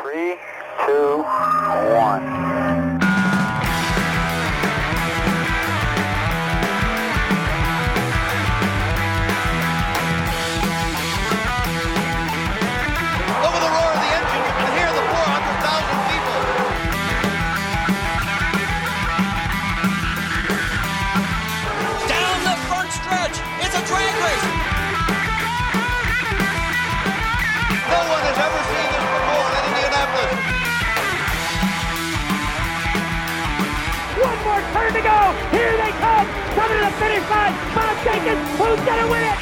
Three, two, one. Jenkins. Who's going to win it?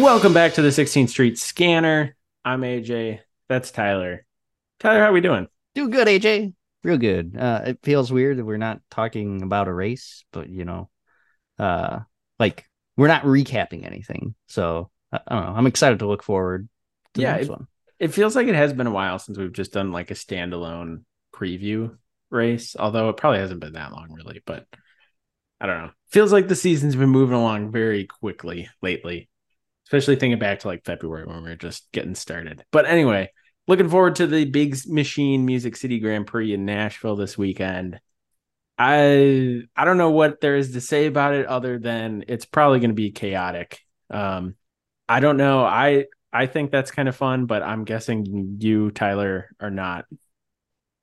Welcome back to the 16th Street Scanner. I'm AJ. That's Tyler. Tyler, how are we doing? Do good, AJ. Real good. Uh, it feels weird that we're not talking about a race, but you know, uh, like we're not recapping anything. So I, I don't know. I'm excited to look forward to Yeah, the it- one. It feels like it has been a while since we've just done like a standalone preview race, although it probably hasn't been that long really, but I don't know. Feels like the season's been moving along very quickly lately, especially thinking back to like February when we were just getting started. But anyway, looking forward to the Big Machine Music City Grand Prix in Nashville this weekend. I I don't know what there is to say about it other than it's probably going to be chaotic. Um, I don't know. I I think that's kind of fun, but I'm guessing you, Tyler, are not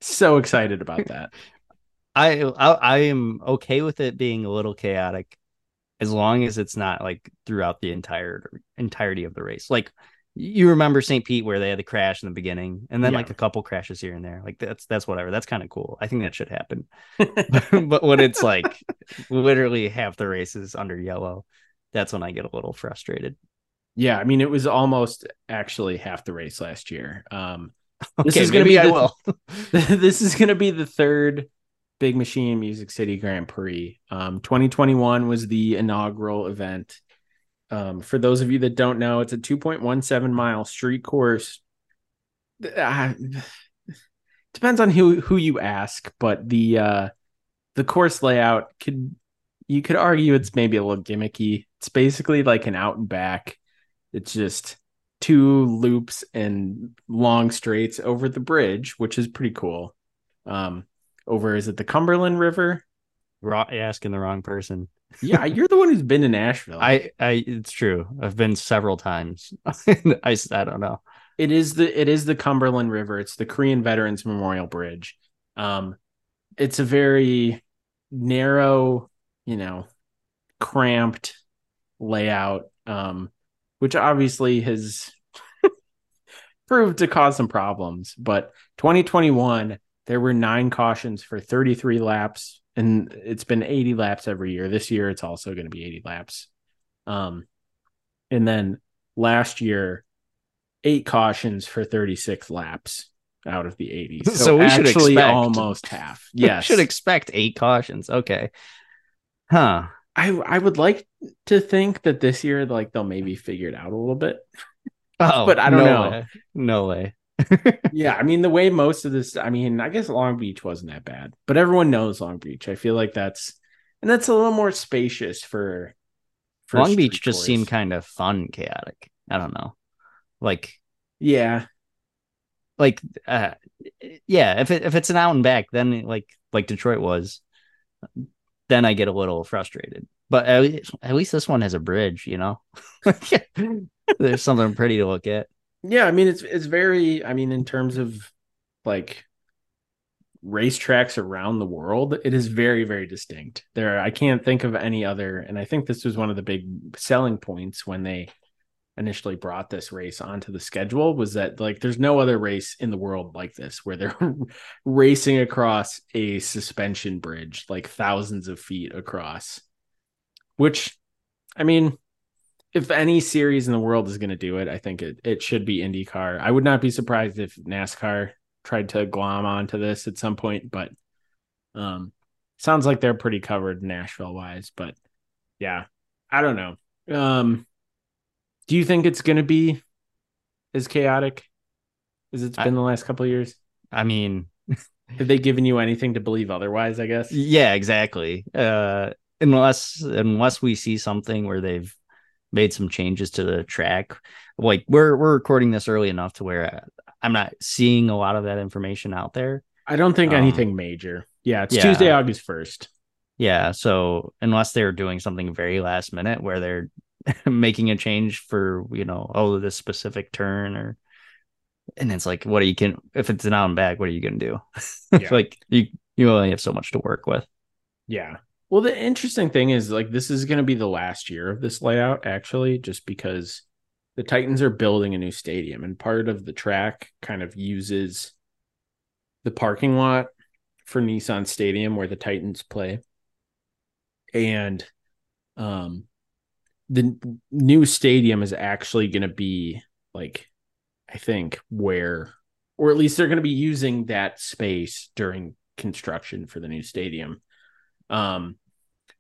so excited about that. I, I I am okay with it being a little chaotic, as long as it's not like throughout the entire entirety of the race. Like you remember St. Pete where they had the crash in the beginning, and then Yeah. like a couple crashes here and there. Like that's that's whatever. That's kind of cool. I think that should happen. but when it's like literally half the race is under yellow, that's when I get a little frustrated. yeah, I mean, it was almost actually half the race last year. Um, This Okay, is gonna be I the- will. this is going to be the third Big Machine Music City Grand Prix. Um, 2021 was the inaugural event. Um, for those of you that don't know, it's a 2.17 mile street course. Uh, depends on who who you ask, but the uh, the course layout could you could argue it's maybe a little gimmicky. It's basically like an out and back. It's just two loops and long straights over the bridge, which is pretty cool. Um, over is it the Cumberland River? You're asking the wrong person. Yeah, you're the one who's been to Nashville. I, I, it's true. I've been several times. I, I don't know. it is the it is the Cumberland River. It's the Korean Veterans Memorial Bridge. Um, it's a very narrow, you know, cramped layout, um, which obviously has proved to cause some problems. But 2021, there were nine cautions for 33 laps, and it's been 80 laps every year. This year, it's also going to be 80 laps. Um, and then last year, eight cautions for 36 laps out of the 80. So, So we should expect- almost half. You Yes. should expect eight cautions. Okay. Huh. I I would like to think that this year like they'll maybe figure it out a little bit. Oh, But I don't no know. way. No way. Yeah, I mean the way most of this I mean, I guess Long Beach wasn't that bad, but everyone knows Long Beach. I feel like that's and that's a little more spacious for, for Long Beach just tours. seemed kind of fun, chaotic. I don't know. Like, Yeah. like, uh, yeah. If it, if it's an out and back, then like like Detroit was, then I get a little frustrated. But at least, at least this one has a bridge, you know. There's something pretty to look at. Yeah, I mean it's it's very I mean in terms of like racetracks around the world, it is very very distinct. There I can't think of any other and I think this was one of the big selling points when they initially brought this race onto the schedule was that like there's no other race in the world like this where they're racing across a suspension bridge like thousands of feet across. Which I mean if any series in the world is going to do it, I think it, it should be IndyCar. I would not be surprised if NASCAR tried to glom onto this at some point, but um, sounds like they're pretty covered Nashville wise. But yeah, I don't know. Um, do you think it's going to be as chaotic as it's been the last couple of years? I mean, Have they given you anything to believe otherwise? I guess. Yeah, exactly. Uh, unless unless we see something where they've made some changes to the track. Like we're we're recording this early enough to where I'm not seeing a lot of that information out there. I don't think Um, anything major. Yeah, it's yeah. Tuesday, August first. Yeah, so unless they're doing something very last minute where they're making a change for, you know, oh, this specific turn or and it's like what are you can if it's an out and back, what are you gonna do? Yeah. like you you only have so much to work with. Yeah. Well, the interesting thing is like this is going to be the last year of this layout, actually, just because the Titans are building a new stadium, and part of the track kind of uses the parking lot for Nissan Stadium where the Titans play, and um, the new stadium is actually going to be like, I think where, or at least they're going to be using that space during construction for the new stadium um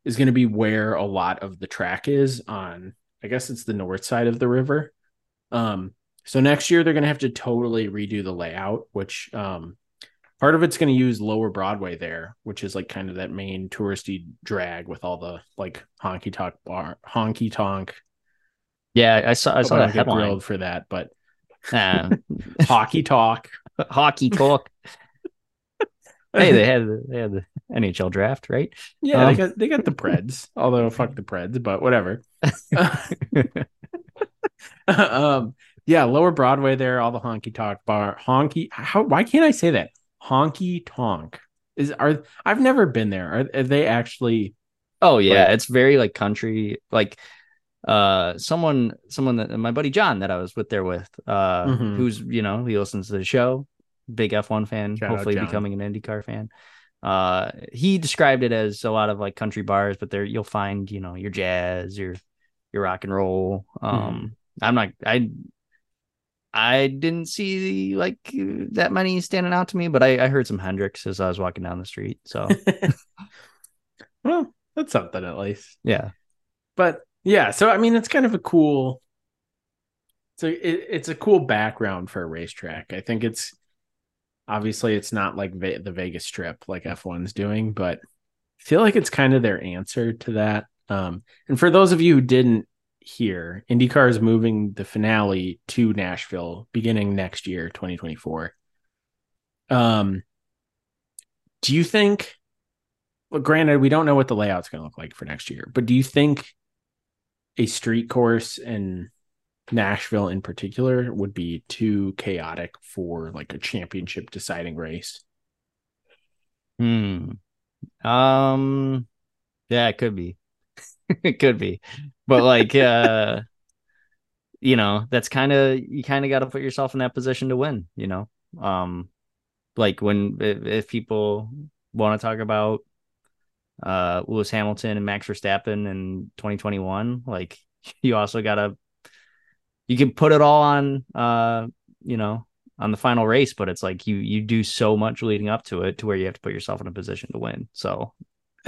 is going to be where a lot of the track is on i guess it's the north side of the river. Um so next year they're going to have to totally redo the layout which um part of it's going to use lower broadway there which is like kind of that main touristy drag with all the like honky tonk bar honky tonk Yeah, I saw I saw that headline. grilled for that but Ah, hockey talk hockey talk. hey, they had the, they had the NHL draft, right? yeah Um, they got they got the preds although fuck the preds but whatever um yeah lower broadway there all the honky talk bar honky how why can't i say that honky tonk. Is are i've never been there. Are, are they actually Oh yeah, Right. it's very like country like uh someone someone that my buddy John that I was with there with uh Mhm. who's you know he listens to the show. Big F1 fan Shout hopefully becoming an IndyCar fan. Uh he described it as a lot of like country bars but there you'll find you know your jazz your your rock and roll. Um I'm not I I didn't see like that many standing out to me but I, I heard some Hendrix as I was walking down the street so. Well that's something at least. Yeah. But yeah so i mean it's kind of a cool so it, it's a cool background for a racetrack. I think it's obviously it's not like Ve- the vegas strip like f1's doing but i feel like it's kind of their answer to that um and for those of you who didn't hear indycar is moving the finale to nashville beginning next year 2024 um do you think well granted we don't know what the layout's going to look like for next year but do you think a street course in Nashville in particular would be too chaotic for like a championship deciding race. Hmm. Um. Yeah, it could be. it could be, but like, uh, you know, that's kind of you kind of got to put yourself in that position to win. You know, um, like when if, if people want to talk about uh Lewis Hamilton and Max Verstappen in 2021, like you also got to you can put it all on uh you know on the final race, but it's like you you do so much leading up to it to where you have to put yourself in a position to win. So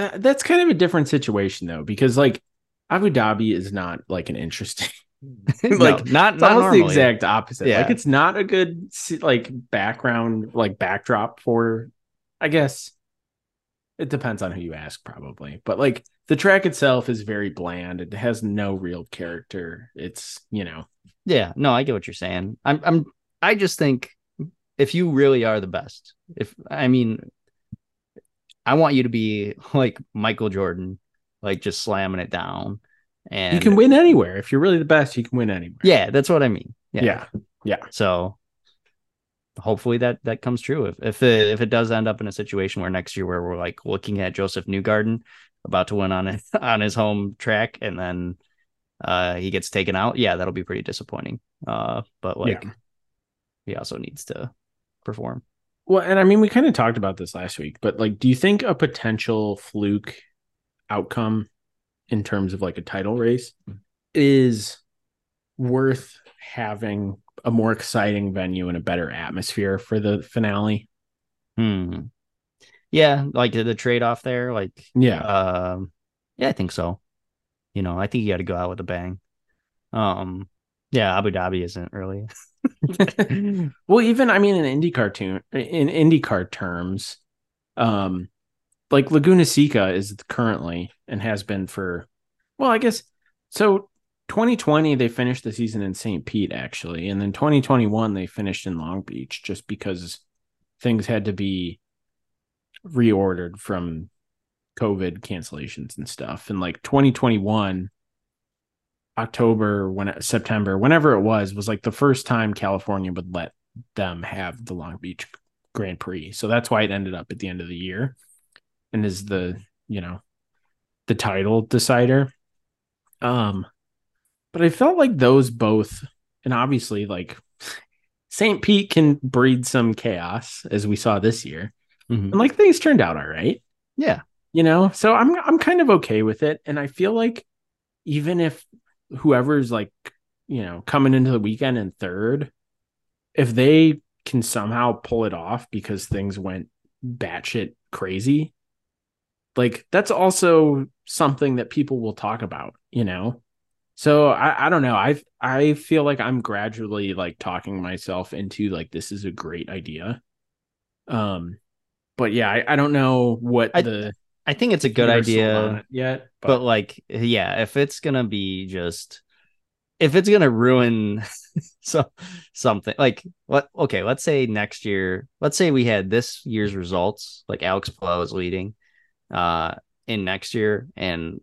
Uh, that's kind of a different situation though, because like Abu Dhabi is not like an interesting, like No, not not almost normally. the exact opposite. Yeah. Like it's not a good like background, like backdrop for, I guess it depends on who you ask, probably. But like the track itself is very bland. It has no real character. It's you know, Yeah, no, I get what you're saying. I'm I'm I just think if you really are the best, if I mean I want you to be like Michael Jordan, like just slamming it down. And you can win anywhere if you're really the best. You can win anywhere. Yeah, that's what I mean. Yeah. yeah, yeah. So hopefully that that comes true. If if it, if it does end up in a situation where next year where we're like looking at Josef Newgarden about to win on it on his home track and then uh he gets taken out, yeah, that'll be pretty disappointing. Uh but like Yeah. he also needs to perform. Well, and I mean, we kind of talked about this last week, but like, do you think a potential fluke outcome in terms of like a title race is worth having a more exciting venue and a better atmosphere for the finale? Hmm. Yeah, like the, trade off there, like Yeah. um yeah, I think so. You know, I think you got to go out with a bang. Um yeah, Abu Dhabi isn't really well, even I mean, in IndyCar tune in IndyCar terms, um, like Laguna Seca is currently and has been for, well, I guess so. 2020 they finished the season in St. Pete actually, and then 2021 they finished in Long Beach just because things had to be reordered from COVID cancellations and stuff. And like 2021 October when September whenever it was was like the first time California would let them have the Long Beach Grand Prix. So that's why it ended up at the end of the year and is the, you know, the title decider. Um but I felt like those both and obviously like St. Pete can breed some chaos as we saw this year. Mhm. And like things turned out all right Yeah. you know so i'm i'm kind of okay with it and i feel like even if whoever's like you know coming into the weekend in third if they can somehow pull it off because things went batshit crazy like that's also something that people will talk about you know? So i i don't know. I i feel like i'm gradually like talking myself into like this is a great idea. Um but yeah i, I don't know what I- the I think it's a good idea. yet, but, but, like yeah if it's gonna be just if it's gonna ruin so something like what okay let's say next year let's say we had this year's results like alex Palou is leading uh in next year and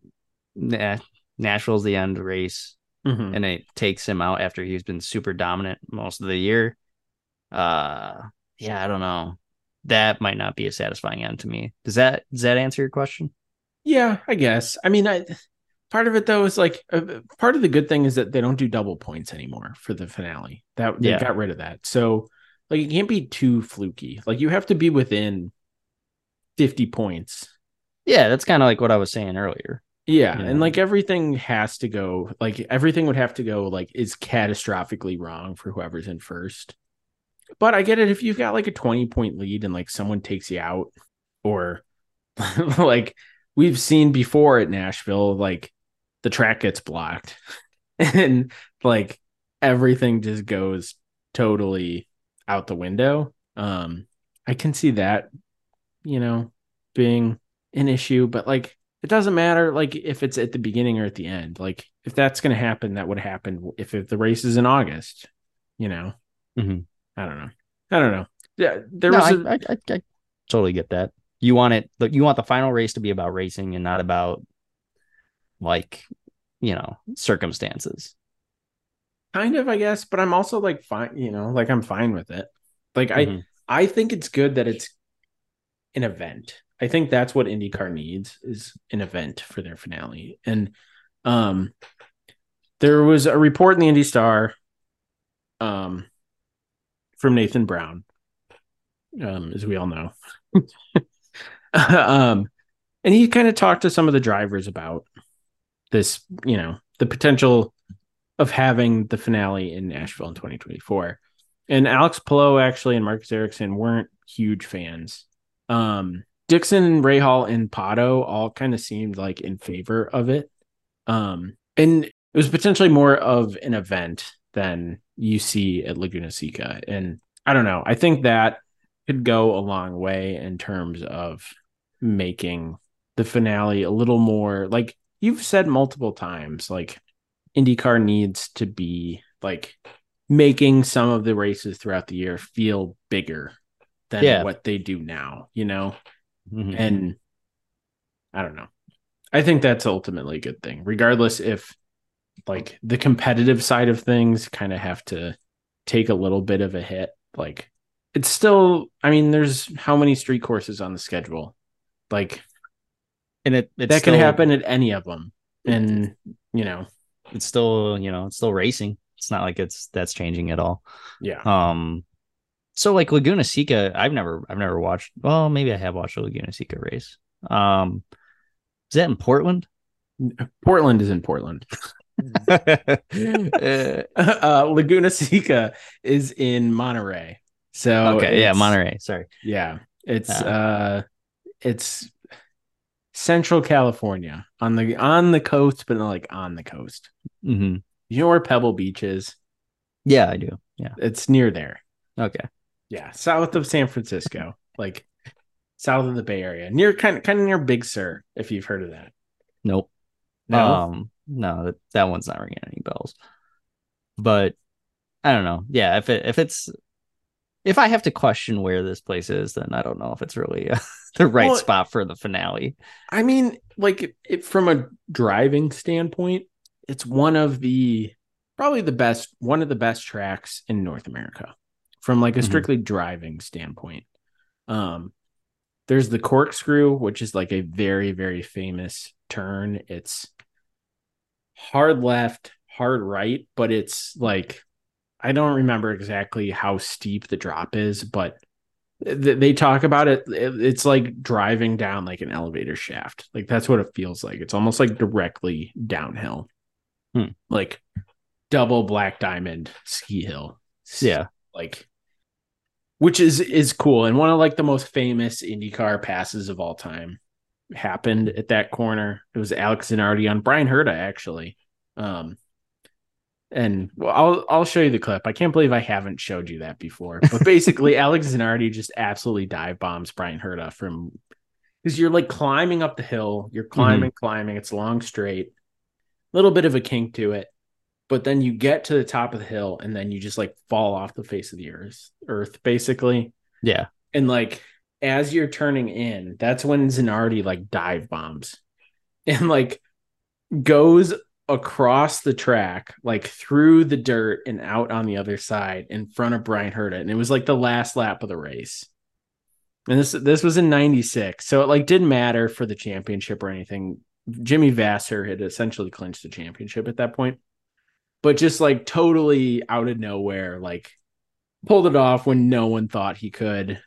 Na- nashville's the end race Mhm. and it takes him out after he's been super dominant most of the year uh yeah i don't know that might not be a satisfying end to me does that does that answer your question yeah, I guess. I mean, I part of it though is like uh, part of the good thing is that they don't do double points anymore for the finale. That they Yeah. got rid of that. So like it can't be too fluky. Like you have to be within 50 points. yeah that's kind of like what i was saying earlier Yeah, Yeah. and like everything has to go like everything would have to go like is catastrophically wrong for whoever's in first. But I get it if you've got like a 20 point lead and like someone takes you out or like we've seen before at Nashville like the track gets blocked and like everything just goes totally out the window. Um I can see that you know being an issue, but like it doesn't matter like if it's at the beginning or at the end. Like if that's going to happen, that would happen if, if the race is in August. You know, Mhm. I don't know. I don't know. Yeah, there no, was. I a- I, I, I totally get that you want it you want the final race to be about racing and not about like you know circumstances kind of, I guess, but I'm also like fine. You know, like I'm fine with it. Like I, Mhm. I think it's good that it's an event. I think that's what IndyCar needs is an event for their finale. And um there was a report in the Indy Star um from Nathan Brown, um, as we all know. um and he kind of talked to some of the drivers about this, you know, the potential of having the finale in Nashville in 2024. And Alex Palou actually and Marcus Ericsson weren't huge fans. Um, Dixon, Rahal, and Pato all kind of seemed like in favor of it. Um, and it was potentially more of an event than you see at Laguna Seca. And I don't know. I think that could go a long way in terms of making the finale a little more like you've said multiple times, like IndyCar needs to be like making some of the races throughout the year feel bigger than Yeah. what they do now, you know? Mhm. And I don't know. I think that's ultimately a good thing, regardless if like the competitive side of things kind of have to take a little bit of a hit. Like it's still, I mean, there's how many street courses on the schedule? Like and it it's that can happen at any of them. And, you know, it's still you know it's still racing it's not like it's that's changing at all yeah. um so like laguna seca i've never i've never watched well maybe i have watched a laguna seca race um is that in portland Portland is in Portland. Uh, uh, Laguna Seca is in Monterey. So okay yeah monterey sorry Yeah, it's Ah. uh, it's Central California on the on the coast, but not like on the coast. Mm-hmm. You know where Pebble Beach is? yeah i do yeah It's near there. okay Yeah, south of San Francisco, like south of the Bay Area, near kind of kind of near Big Sur, if you've heard of that. nope No? Um, no, that, that one's not ringing any bells. But I don't know. Yeah, if it if it's if I have to question where this place is, then I don't know if it's really uh, the right Well- spot for the finale. I mean, like it, it, from a driving standpoint, it's one of the probably the best one of the best tracks in North America from like a Mhm. strictly driving standpoint. Um there's the corkscrew, which is like a very very famous turn. It's hard left, hard right, but it's like I don't remember exactly how steep the drop is, but th- they talk about it it- it's like driving down like an elevator shaft like that's what it feels like it's almost like directly downhill Hmm. like double black diamond ski hill Yeah. like which is is cool and one of like the most famous IndyCar passes of all time happened at that corner it was Alex Zanardi on Bryan Herta actually um and well, I'll I'll show you the clip. I can't believe I haven't showed you that before. But basically, Alex Zanardi just absolutely dive bombs Bryan Herta from because you're like climbing up the hill, you're climbing, climbing. It's long straight, little bit of a kink to it, but then you get to the top of the hill and then you just like fall off the face of the earth, earth basically. Yeah. And like as you're turning in, that's when Zanardi like dive bombs and like goes across the track, like through the dirt and out on the other side in front of Bryan Herta. And it was like the last lap of the race. And this this was in 96. So it like didn't matter for the championship or anything. Jimmy Vasser had essentially clinched the championship at that point. But just like totally out of nowhere, like pulled it off when no one thought he could.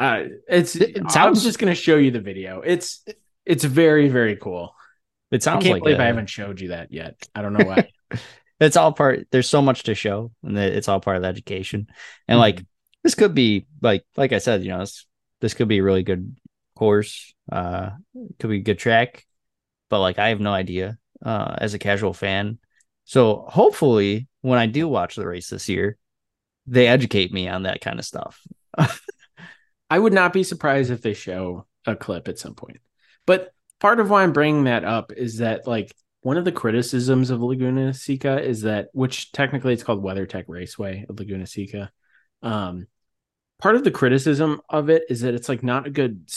Uh it's It- it I'm just gonna show you the video. It's it's very, very cool. It sounds I can't like believe I a- haven't showed you that yet. I don't know why. it's all part there's so much to show and that it's all part of the education and Mhm. like this could be like like i said you know this, this could be a really good course uh could be a good track but like i have no idea uh as a casual fan so hopefully when i do watch the race this year they educate me on that kind of stuff I would not be surprised if they show a clip at some point. But part of why I'm bringing that up is that like one of the criticisms of Laguna Seca is that which technically it's called WeatherTech Raceway of Laguna Seca. Um part of the criticism of it is that it's like not a good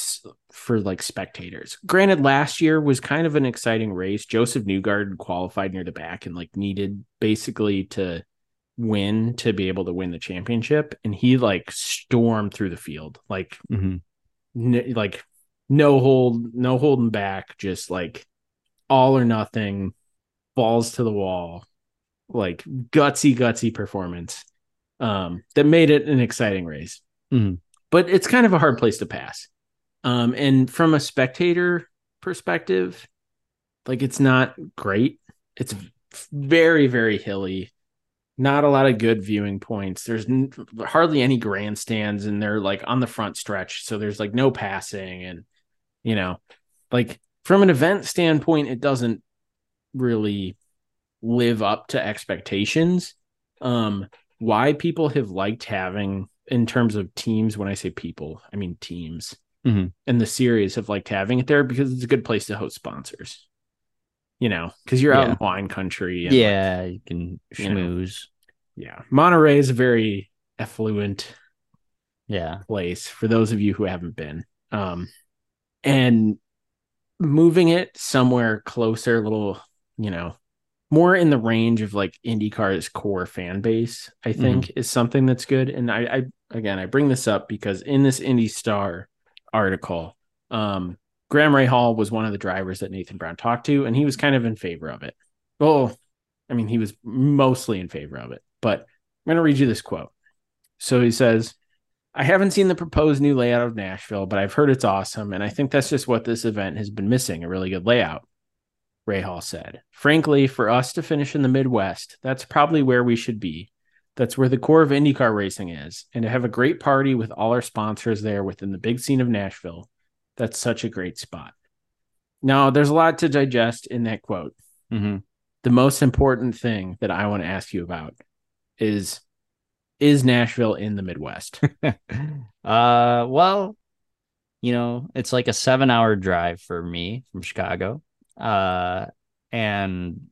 for like spectators. Granted last year was kind of an exciting race. Josef Newgard qualified near the back and like needed basically to win to be able to win the championship and he like stormed through the field. Like mm-hmm. n- like no hold no holding back just like all or nothing balls to the wall like gutsy gutsy performance um that made it an exciting race. Mhm. but it's kind of a hard place to pass. Um and from a spectator perspective like it's not great. It's very very hilly not a lot of good viewing points. There's n- hardly any grandstands, and they're like on the front stretch, so there's like no passing, and you know, like from an event standpoint, it doesn't really live up to expectations. Um, why people have liked having in terms of teams, when I say people, I mean teams, Mhm. and the series have liked having it there because it's a good place to host sponsors. You know, because you're out Yeah. in wine country. and, like, yeah you can schmooze yeah. Monterey is a very affluent yeah. place for those of you who haven't been. Um and moving it somewhere closer a little you know more in the range of like indycar's core fan base i think is something that's good. And I, I again i bring this up because in this indy star article um graham rahal was one of the drivers that nathan brown talked to and he was kind of in favor of it. Well i mean he was mostly in favor of it but i'm going to read you this quote so he says I haven't seen the proposed new layout of Nashville, but I've heard it's awesome, and I think that's just what this event has been missing a really good layout. Rahal said. Frankly, for us to finish in the Midwest, that's probably where we should be. That's where the core of IndyCar racing is, and to have a great party with all our sponsors there within the big scene of Nashville, that's such a great spot. Now, there's a lot to digest in that quote. mm-hmm. The most important thing that I want to ask you about is is Nashville in the Midwest? uh well you know it's like a seven hour drive for me from chicago uh and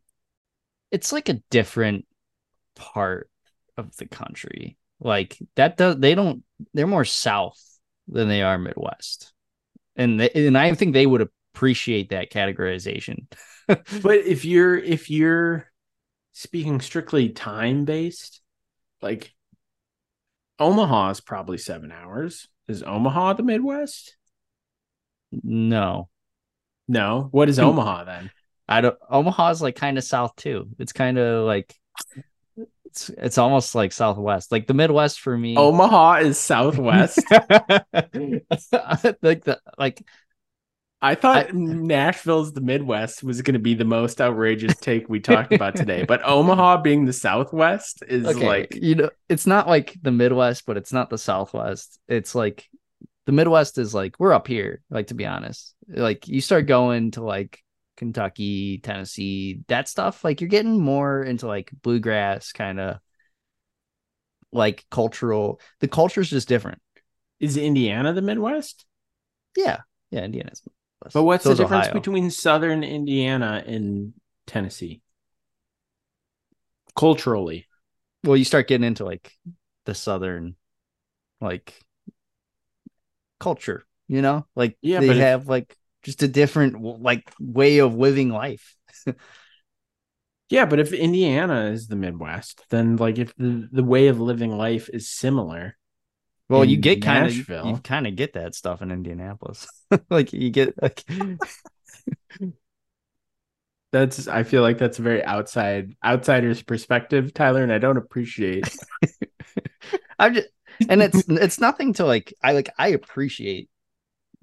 it's like a different part of the country. Like that does they don't they're more south than they are Midwest. And they, and I think they would appreciate that categorization. But if you're if you're speaking strictly time based, like Omaha is probably seven hours. Is Omaha the Midwest? no. No. What is Hmm. Omaha then? I don't Omaha's like kind of south too. It's kind of like it's it's almost like southwest. Like the Midwest for me. Omaha is Southwest. like the like I thought Nashville's the Midwest was going to be the most outrageous take we talked about today, but Omaha being the Southwest is okay, like you know, it's not like the Midwest, but it's not the Southwest. It's like the Midwest is like we're up here, like to be honest. Like you start going to like Kentucky, Tennessee, that stuff, like you're getting more into like bluegrass kind of like cultural. The culture is just different. is Indiana the Midwest? Yeah. Yeah, Indiana's. But what's So the difference Ohio. between southern Indiana and Tennessee? Culturally. well, you start getting into like the southern like culture, you know? Like Yeah, they but if- have like just a different like way of living life. Yeah, but if Indiana is the Midwest, then like if the, the way of living life is similar, Well, you get kind of you kind of get that stuff in Indianapolis. like you get like that's I feel like that's a very outside outsider's perspective, Tyler, and I don't appreciate. I'm just and it's it's nothing to like I like I appreciate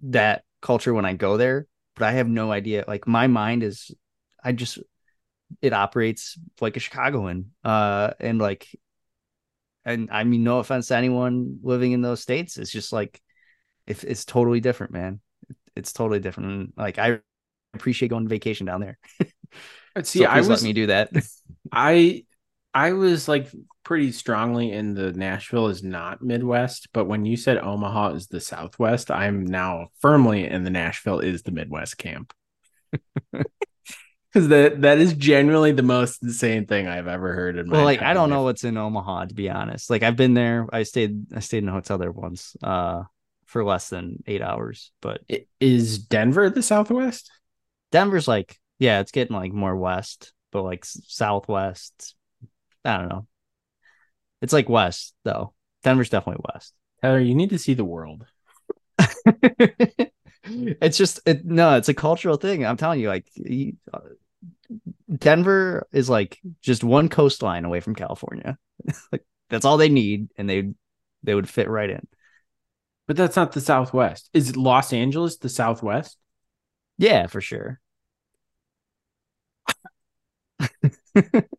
that culture when I go there, but I have no idea. Like my mind is I just it operates like a Chicagoan. Uh and like and I mean no offense to anyone living in those states. It's just like if it's totally different, man. It's totally different. And, Like I appreciate going on vacation down there. See, so I was let me do that. I I was like pretty strongly in the Nashville is not Midwest, but when you said Omaha is the Southwest, I'm now firmly in the Nashville is the Midwest camp. Because that that is generally the most insane thing I've ever heard in my well like i don't know what's in omaha to be honest. Like i've been there. I stayed i stayed in a hotel there once uh for less than eight hours but I- Is Denver the Southwest? denver's like yeah it's getting like more west but like southwest i don't know. It's like west though. Denver's definitely west. Tyler, you need to see the world. it's just it, no it's a cultural thing i'm telling you like you- uh, denver is like just one coastline away from california like that's all they need and they they would fit right in But that's not the Southwest. Is Los Angeles the Southwest? yeah for sure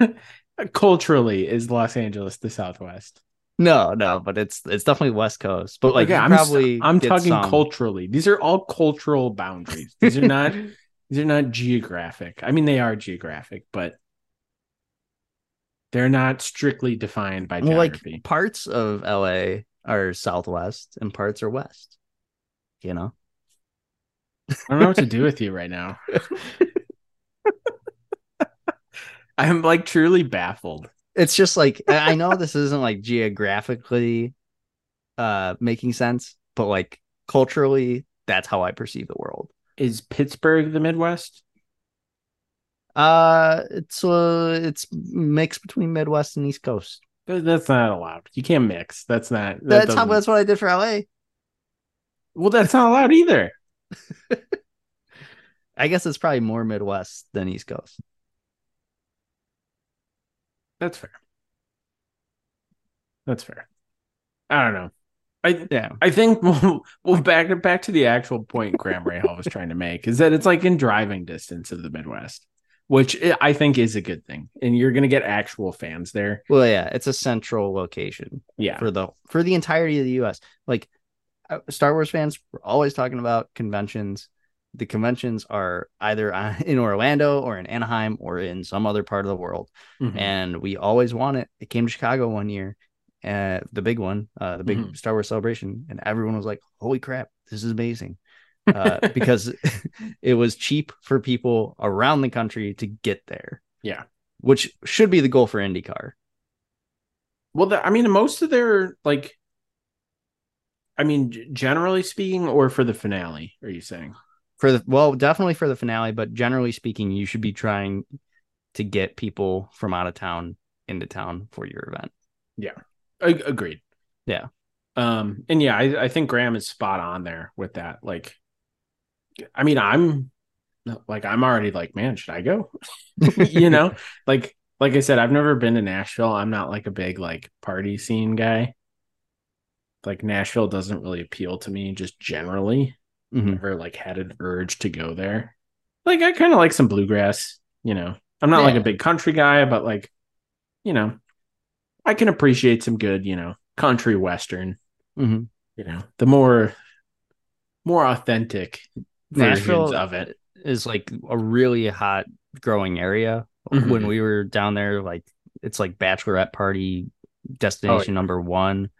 Culturally, is Los Angeles the Southwest? No no but it's it's definitely west coast but like okay, I'm probably I'm talking some- culturally. These are all cultural boundaries. These are not these are not geographic. I mean, they are geographic, but they're not strictly defined by well, like geography. parts of la are southwest and parts are west you know I don't know what to do with you right now. I'm like truly baffled. It's just like I know this isn't like geographically uh making sense, but like culturally, that's how I perceive the world. Is Pittsburgh the Midwest? Uh it's uh it's mixed between Midwest and East Coast. That's not allowed. You can't mix. That's not. that That's how that's what I did for LA. Well, that's not allowed either. I guess it's probably more Midwest than East Coast. That's fair. That's fair. I don't know. I Yeah. I think well, well back back to the actual point Graham Rahal was trying to make is that it's like in driving distance of the Midwest, which I- think is a good thing, and you're gonna get actual fans there. Well, yeah, it's a central location. Yeah, for the for the entirety of the US. Like uh, Star Wars fans were always talking about conventions. The conventions are either in Orlando or in Anaheim or in some other part of the world, Mhm. and we always want it. It came to Chicago one year, uh, the big one, uh, the big Mhm. Star Wars celebration, and everyone was like, "Holy crap, this is amazing!" uh, because it was cheap for people around the country to get there. Yeah. which should be the goal for IndyCar. Well, the, I mean, most of their like, I mean, generally speaking, or for the finale, are you saying? For the well, definitely for the finale, but generally speaking, you should be trying to get people from out of town into town for your event. A- agreed. Yeah. Um, and yeah, I, I think Graham is spot on there with that. Like, I mean, I'm like, I'm already like, man, should I go? you know, like, like I said, I've never been to Nashville. I'm not like a big like party scene guy. Like Nashville doesn't really appeal to me just generally. Mhm. Never like had an urge to go there. Like I kind of like some bluegrass, you know. I'm not like a big country guy, but like, you know, I can appreciate some good, you know, country western, Mhm. you know, the more more authentic versions Nashville of it. is like a really hot growing area. Mhm. When we were down there, like it's like bachelorette party destination yeah. number one.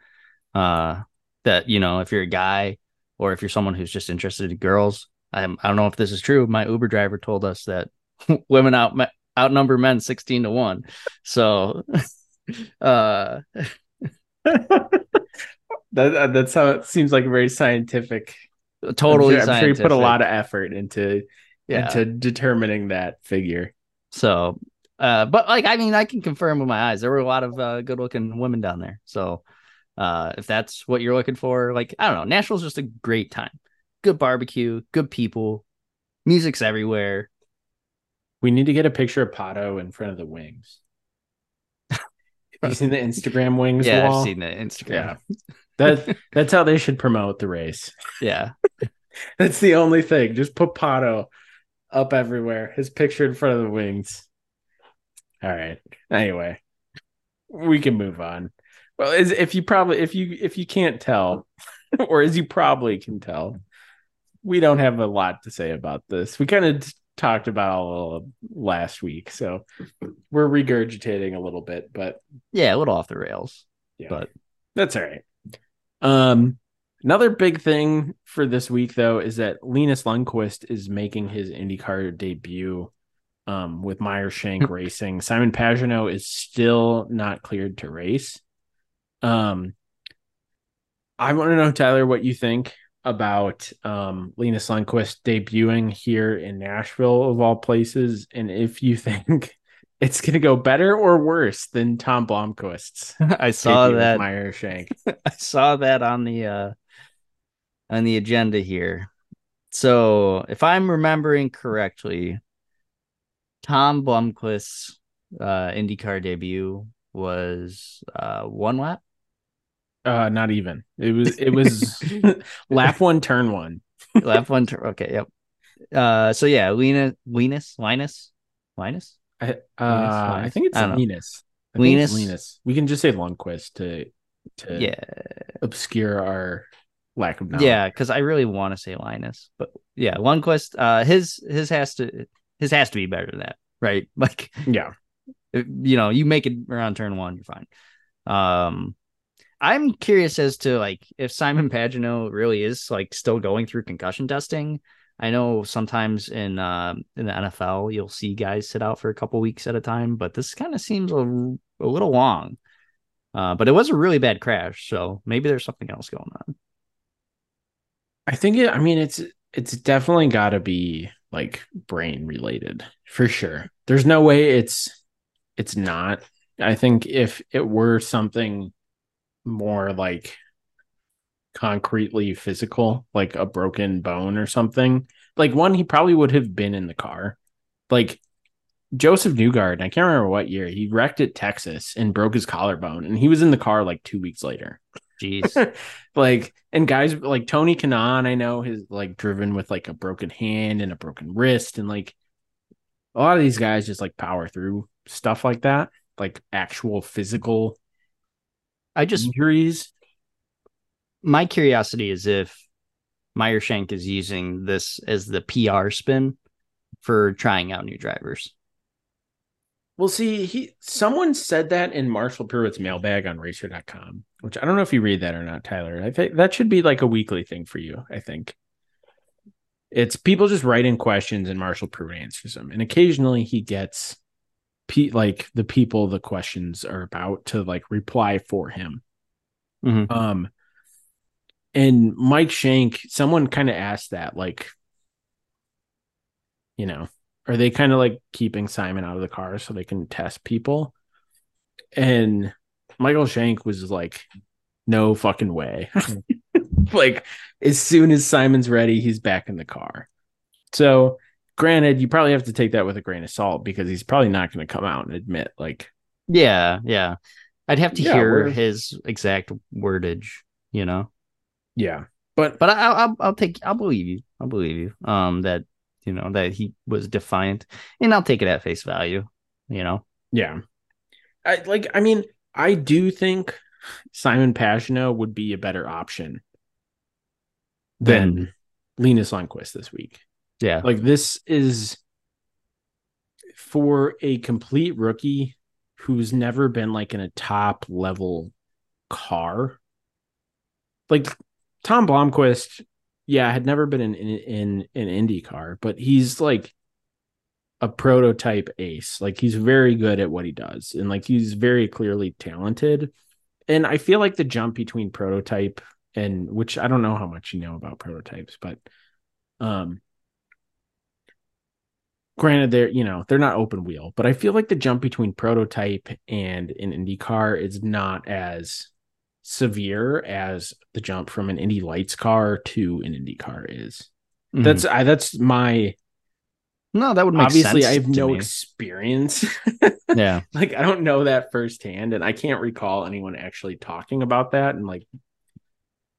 Uh, that you know, if you're a guy or if you're someone who's just interested in girls, I, I don't know if this is true. My Uber driver told us that women out outnumber men sixteen to one. So, uh, That that's how it seems like very scientific. totally. I'm sure, I'm sure you put a lot of effort into yeah. into determining that figure. So, uh, but like, I mean, I can confirm with my eyes, there were a lot of uh, good looking women down there. So, uh, if that's what you're looking for, like, I don't know, Nashville's just a great time. Good barbecue, good people, music's everywhere. We need to get a picture of Pato in front of the wings. Have you seen the Instagram wings yeah, wall? I've seen the Instagram. Yeah. That that's how they should promote the race. Yeah. That's the only thing. Just put Pato up everywhere. His picture in front of the wings. All right. Anyway, we can move on. Well, as if you probably if you if you can't tell, or as you probably can tell, we don't have a lot to say about this. We kind of talked about it a little last week, so we're regurgitating a little bit, but Yeah, a little off the rails. yeah, But- that's all right. Um, another big thing for this week though is that Linus Lundqvist is making his IndyCar debut. Um, with Meyer Shank Racing, Simon Pagenaud is still not cleared to race. Um, I want to know, Tyler, what you think about um Linus Lundqvist debuting here in Nashville of all places, and if you think it's gonna go better or worse than Tom Blomqvist's I saw that. Meyer Shank. I saw that on the uh on the agenda here. So, if I'm remembering correctly, Tom Blomqvist's uh IndyCar debut was uh one lap. Uh, not even. It was it was lap one, turn one. lap one turn. okay, yep. Uh so yeah, Lena Linus Linus Linus? I, uh, I think it's I. Linus. Think it's Linus? Linus. We can just say Lundqvist to to Yeah. obscure our lack of knowledge. Yeah, because I really want to say Linus, but yeah, Lundqvist, uh his his has to his has to be better than that, right? Like yeah. you know, you make it around turn one, you're fine. Um, I'm curious as to like if Simon Pagenaud really is like still going through concussion testing. I know sometimes in uh, in the NFL you'll see guys sit out for a couple weeks at a time, but this kind of seems a, a little long. Uh, but it was a really bad crash, so maybe there's something else going on. I think it. I mean, it's it's definitely got to be like brain related for sure. There's no way it's it's not. I think if it were something more like concretely physical, like a broken bone or something, like one he probably would have been in the car. Like Josef Newgard, I can't remember what year he wrecked at Texas and broke his collarbone, and he was in the car like two weeks later. Jeez, like and guys like Tony Kanaan, I know has like driven with like a broken hand and a broken wrist, and like a lot of these guys just like power through stuff like that, like actual physical I just injuries. my curiosity is if Meyer Shank is using this as the PR spin for trying out new drivers. Well, see, he someone said that in Marshall Pruett's mailbag on racer.com, which I don't know if you read that or not, Tyler. I think that should be like a weekly thing for you, I think. It's people just write in questions and Marshall Pruitt answers them. And occasionally he gets pe- like the people the questions are about to like reply for him. Mhm. Um and Mike Shank, someone kind of asked that, like, you know, are they kind of like keeping Simon out of the car so they can test people? And Michael Shank was like, no fucking way. like, as soon as Simon's ready, he's back in the car. So, granted, you probably have to take that with a grain of salt because he's probably not going to come out and admit, like, Yeah, yeah. I'd have to Yeah, hear we're- his exact wordage, you know. yeah. But But I, I'll I'll take I'll believe you. I'll believe you. Um, that you know that he was defiant, and I'll take it at face value. You know. Yeah. I like I mean, I do think Simon Pagenaud would be a better option than Linus Lundqvist this week. Yeah. Like this is for a complete rookie who's never been like in a top level car. Like Tom Blomqvist, yeah, had never been in in, in an Indy car, but he's like a prototype ace. Like he's very good at what he does, and like he's very clearly talented. And I feel like the jump between prototype and which I don't know how much you know about prototypes, but um granted they're you know they're not open wheel, but I feel like the jump between prototype and an Indy car is not as severe as the jump from an Indy Lights car to an Indy car is. Mhm. That's I that's my no, that would make obviously. I have no me. experience. yeah. like I don't know that firsthand, and I can't recall anyone actually talking about that and like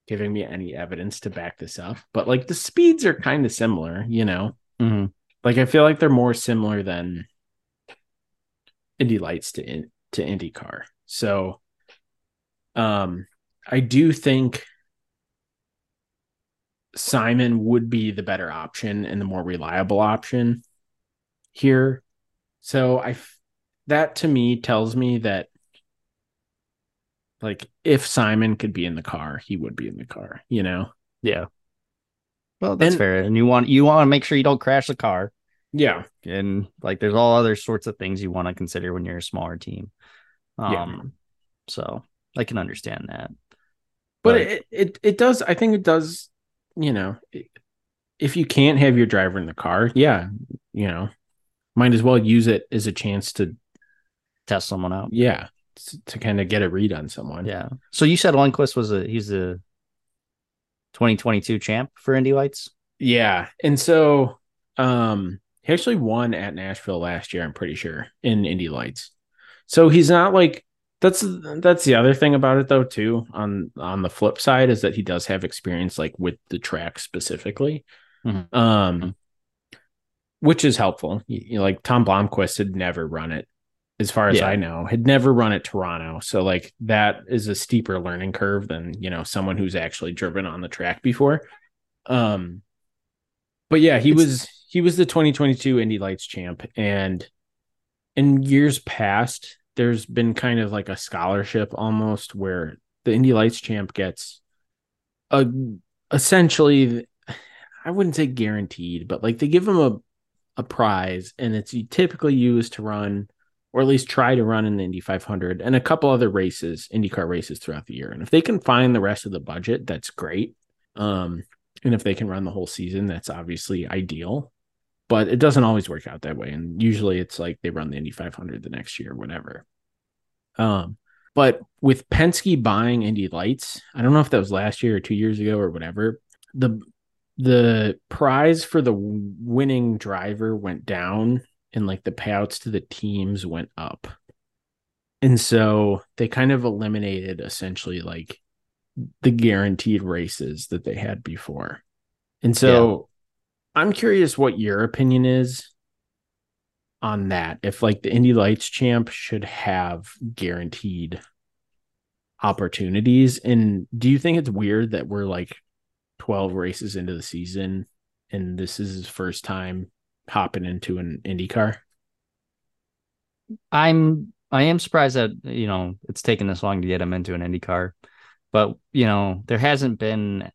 giving me any evidence to back this up. But like the speeds are kind of similar, you know. hmm Like I feel like they're more similar than Indy Lights to in, to IndyCar. So, um, I do think Simon would be the better option and the more reliable option here. So I that to me tells me that like if Simon could be in the car, he would be in the car, you know. Yeah. Well, that's And- fair. And you want you want to make sure you don't crash the car. Yeah. and like there's all other sorts of things you want to consider when you're a smaller team. Um Yeah. so I can understand that. But But- it, it it does I think it does, you know, if you can't have your driver in the car, yeah, you know, might as well use it as a chance to Test someone out. yeah, to, to kind of get a read on someone. Yeah. So you said Lundqvist was a he's a 2022 champ for Indy Lights. Yeah. And so um he actually won at Nashville last year, I'm pretty sure, in Indy Lights. So he's not like that's that's the other thing about it though too on on the flip side is that he does have experience like with the track specifically. Mhm. Um which is helpful. You, you like Tom Blomqvist had never run it as far as Yeah. I know, had never run at Toronto. So like that is a steeper learning curve than, you know, someone who's actually driven on the track before. Um but yeah, he It's- was he was the 2022 Indy Lights champ and in years past there's been kind of like a scholarship almost where the Indy Lights champ gets a essentially I wouldn't say guaranteed, but like they give him a a prize and it's typically used to run or at least try to run in the Indy 500 and a couple other races, IndyCar races throughout the year. And if they can find the rest of the budget, that's great. Um, and if they can run the whole season, that's obviously ideal. But it doesn't always work out that way. And usually it's like they run the Indy 500 the next year, whatever. Um, but with Penske buying Indy Lights, I don't know if that was last year or two years ago or whatever. The the prize for the winning driver went down and like the payouts to the teams went up. And so they kind of eliminated essentially like the guaranteed races that they had before. And so I'm curious what your opinion is on that. If like the Indy Lights champ should have guaranteed opportunities. And do you think it's weird that we're like 12 races into the season and this is his first time hopping into an IndyCar? I'm I am surprised that you know it's taken this long to get him into an Indy car, but you know there hasn't been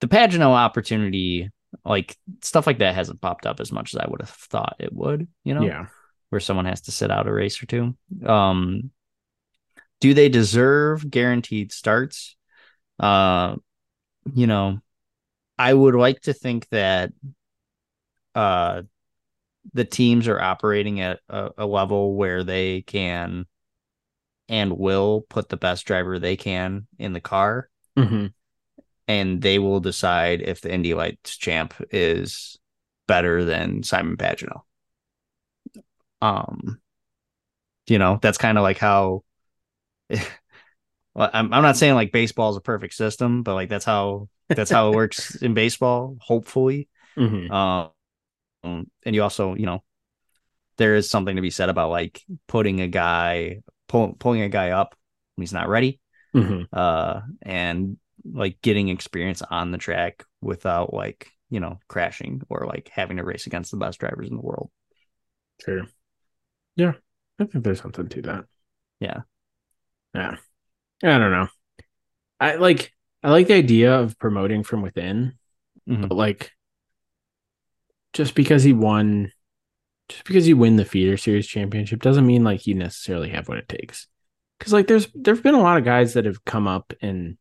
the Pagenaud opportunity like stuff like that hasn't popped up as much as I would have thought it would, you know? Yeah. Where someone has to sit out a race or two. Um do they deserve guaranteed starts? Uh you know, I would like to think that uh the teams are operating at a, a level where they can and will put the best driver they can in the car hmm and they will decide if the Indy Lights champ is better than Simon Pagenaud. Um, you know, that's kind of like how. well, I'm I'm not saying like baseball is a perfect system, but like that's how that's how it works in baseball. Hopefully, hmm um, and you also you know there is something to be said about like putting a guy pull, pulling a guy up when he's not ready hmm uh and like getting experience on the track without like you know crashing or like having to race against the best drivers in the world Sure. Yeah. I think there's something to that. Yeah. Yeah. I don't know. I like I like the idea of promoting from within, Mhm. but like just because he won just because you win the feeder series championship doesn't mean like you necessarily have what it takes. Cause like there's there've been a lot of guys that have come up and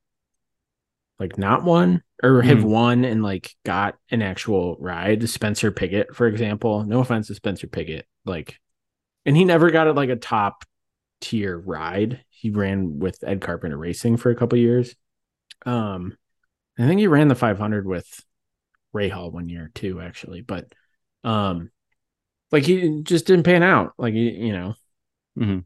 like not won or have Mhm. won and like got an actual ride. Spencer Pigot, for example. No offense to Spencer Pigot. Like and he never got it like a top tier ride. He ran with Ed Carpenter Racing for a couple years. Um, I think he ran the 500 with Rahal one year too, actually. But um, like he just didn't pan out. Like you know, Mhm.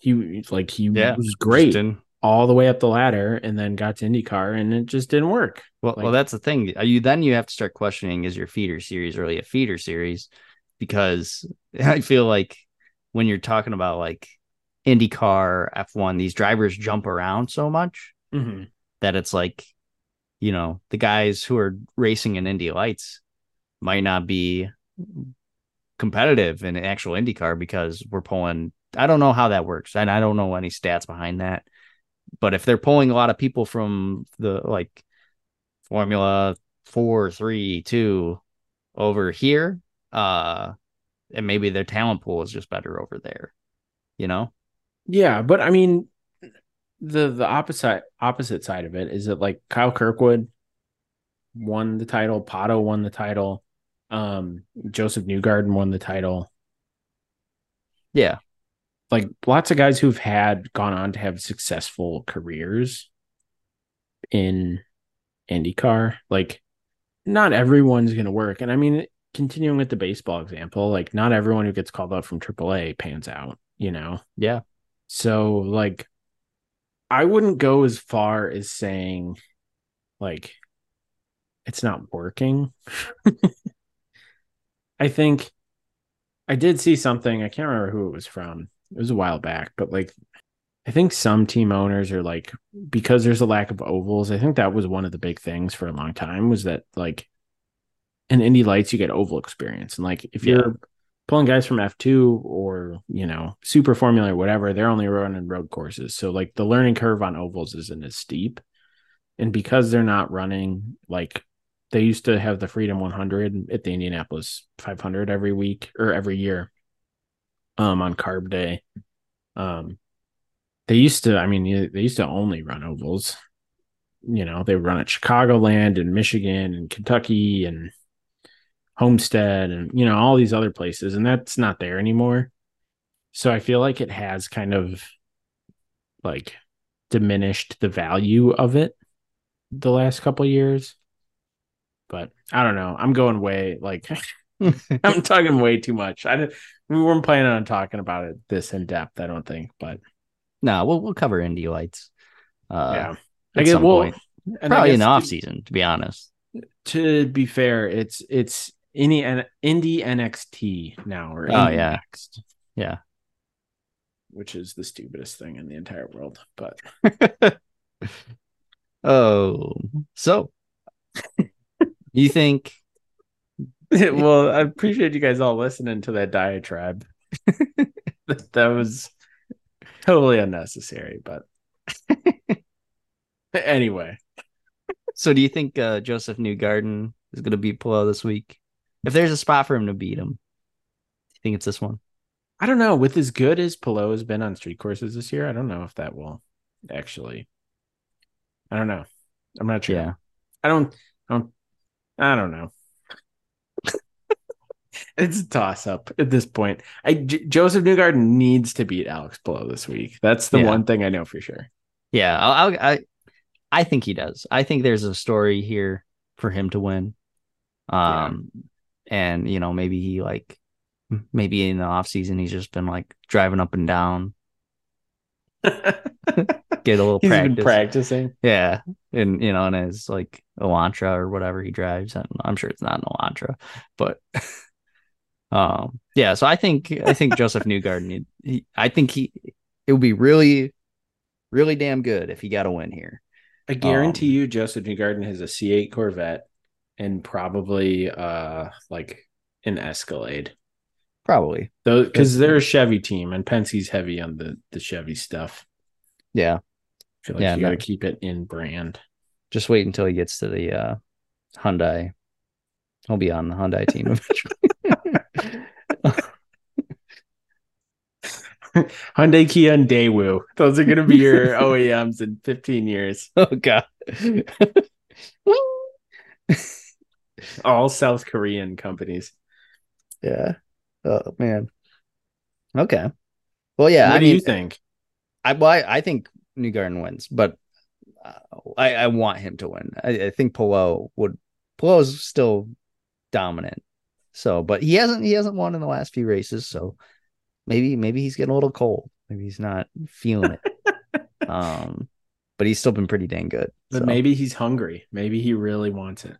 he like he Yeah, was great all the way up the ladder, and then got to IndyCar, and it just didn't work. well, Like- well that's the thing you then you have to start questioning is your feeder series really a feeder series because i feel like when you're talking about like indycar f1 these drivers jump around so much Mm-hmm. that it's like, you know, the guys who are racing in Indy Lights might not be competitive in an actual IndyCar because we're pulling. I don't know how that works, and I don't know any stats behind that. But if they're pulling a lot of people from the like Formula Four, Three, Two over here, uh, and maybe their talent pool is just better over there, you know? Yeah, but I mean, the the opposite opposite side of it is that like Kyle Kirkwood won the title, Pato won the title, um, Josef Newgarden won the title. Yeah, Like lots of guys who've had gone on to have successful careers in IndyCar. Like, not everyone's gonna work, and I mean, continuing with the baseball example, like not everyone who gets called up from AAA pans out. You know, yeah, so like I wouldn't go as far as saying like it's not working. I think I did see something, I can't remember who it was from. It was a while back, but like I think some team owners are like because there's a lack of ovals. I think that was one of the big things for a long time was that like in Indy Lights you get oval experience. And like if Yeah. you're pulling guys from F2 or, you know, super formula or whatever, they're only running road courses. So like the learning curve on ovals isn't as steep. And because they're not running like they used to have the Freedom 100 at the Indianapolis 500 every week or every year um on carb day. Um they used to I mean they used to only run ovals. You know, they run at Chicagoland and Michigan and Kentucky and Homestead and you know all these other places and that's not there anymore. So I feel like it has kind of like diminished the value of it the last couple years. But I don't know. I'm going way like I'm talking way too much. I we weren't planning on talking about it this in depth, I don't think, but no, we'll we'll cover Indy Lights. Uh, yeah. I guess well, and I probably in guess the to- off season, to be honest. to be fair, it's it's Indy N- Indy NXT now or Oh, yeah. Next, Yeah. which is the stupidest thing in the entire world. But Oh, so you think? well, I appreciate you guys all listening to that diatribe. that, that was totally unnecessary, but anyway, So do you think uh, Josef Newgarden is going to beat Palou this week? If there's a spot for him to beat him, do you think it's this one? I don't know. With as good as Palou has been on street courses this year, I don't know if that will actually. I don't know. I'm not sure. Yeah. I don't. I don't. I don't know. it's a toss up at this point. I J- Josef Newgarden needs to beat Alex Palou this week. That's the Yeah. one thing I know for sure. Yeah, I'll, I'll, I I think he does. I think there's a story here for him to win. Um, and you know maybe he like maybe in the off season he's just been like driving up and down, get a little He's practice. been practicing. Yeah, and you know, and his like Elantra or whatever he drives. I'm sure it's not an Elantra, but um, yeah. So I think I think Josef Newgarden. He, he, I think he it would be really, really damn good if he got a win here. I guarantee Um, you, Josef Newgarden has a C8 Corvette and probably uh like an Escalade. Probably, Though because they're a Chevy team and Penske's heavy on the the Chevy stuff. yeah. I feel like Yeah, you got to no. keep it in brand. Just wait until he gets to the uh Hyundai. He'll be on the Hyundai team eventually. Hyundai, Kia, and Daewoo. Those are going to be your OEMs in 15 years. oh god. All South Korean companies. yeah. Oh man. Okay. Well, yeah. what I do mean, you think? I well, I, I think Newgarden wins, but uh, I, I want him to win. I, I think Palou would. Palou still dominant, so but he hasn't he hasn't won in the last few races, so maybe maybe he's getting a little cold. Maybe he's not feeling it. um, but he's still been pretty dang good. But so, maybe he's hungry. Maybe he really wants it.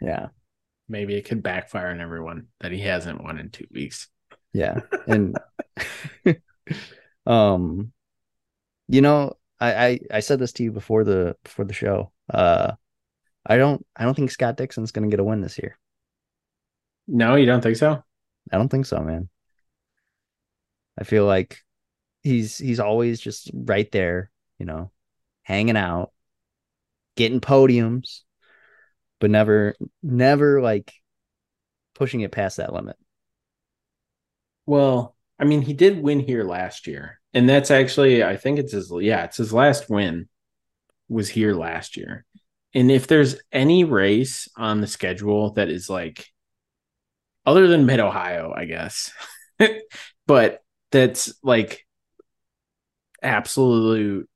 Yeah, Maybe it could backfire on everyone that he hasn't won in two weeks. yeah, and um, you know, I, I I said this to you before the before the show. Uh, I don't I don't think Scott Dixon's going to get a win this year. No, you don't think so? I don't think so, man. I feel like he's he's always just right there, you know, hanging out, getting podiums, but never never like pushing it past that limit. Well, I mean, he did win here last year, and that's actually, I think it's his, yeah, it's his last win was here last year. And if there's any race on the schedule that is like, other than Mid Ohio, I guess, but that's like absolute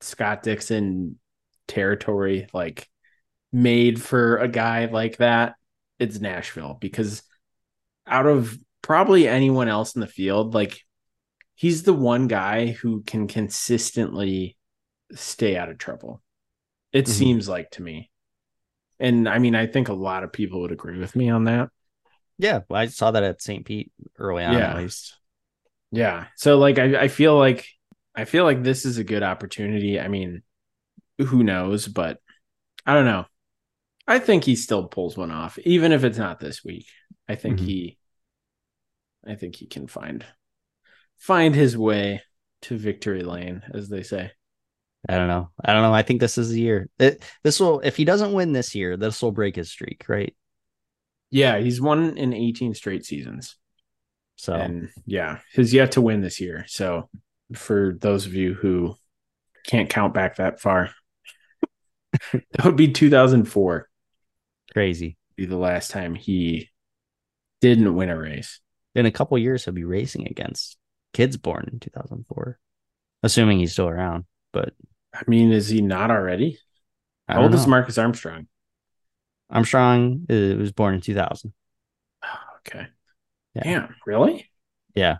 Scott Dixon territory, like made for a guy like that, it's Nashville because out of probably anyone else in the field, like he's the one guy who can consistently stay out of trouble. It Mhm. seems like to me. And I mean, I think a lot of people would agree with me on that. Yeah, well, I saw that at St. Pete early on Yeah. at least. Yeah. So like I, I feel like I feel like this is a good opportunity. I mean, who knows, but I don't know. I think he still pulls one off, even if it's not this week. I think Mhm. he I think he can find find his way to victory lane, as they say. I don't know. I don't know. I think this is the year. It, this will if he doesn't win this year, this will break his streak, right? Yeah, he's won in 18 straight seasons. So And yeah, he's yet to win this year. So for those of you who can't count back that far, that would be 2004 crazy. be the last time he didn't win a race. In a couple years, he'll be racing against kids born in 2004, assuming he's still around. But I mean, is he not already? How old is. Marcus Armstrong? Armstrong uh, was born in 2000. Oh, okay. Yeah. Damn, really? Yeah,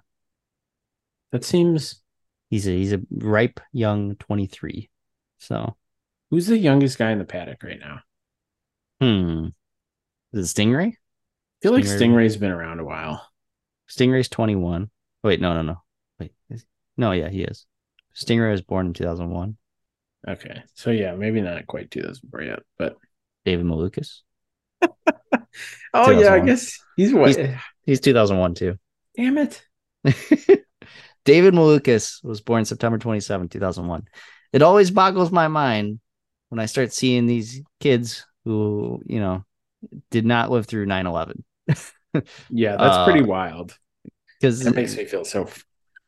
That seems he's a he's a ripe young 23. So, who's the youngest guy in the paddock right now? Hmm, is it Stingray? I feel like Stingray. Stingray's been around a while. Stingray's 21. Wait, no, no, no. Wait, is- no, yeah, he is. Stingray was born in 2001. Okay. So yeah, maybe not quite 2004 yet, but David Malukas. oh yeah, I guess he's what? He's 2001 too. Damn it. David Malukas was born September 27, 2001. It always boggles my mind when I start seeing these kids who, you know, did not live through 9-11 Yeah, that's Uh, pretty wild. because It makes me feel so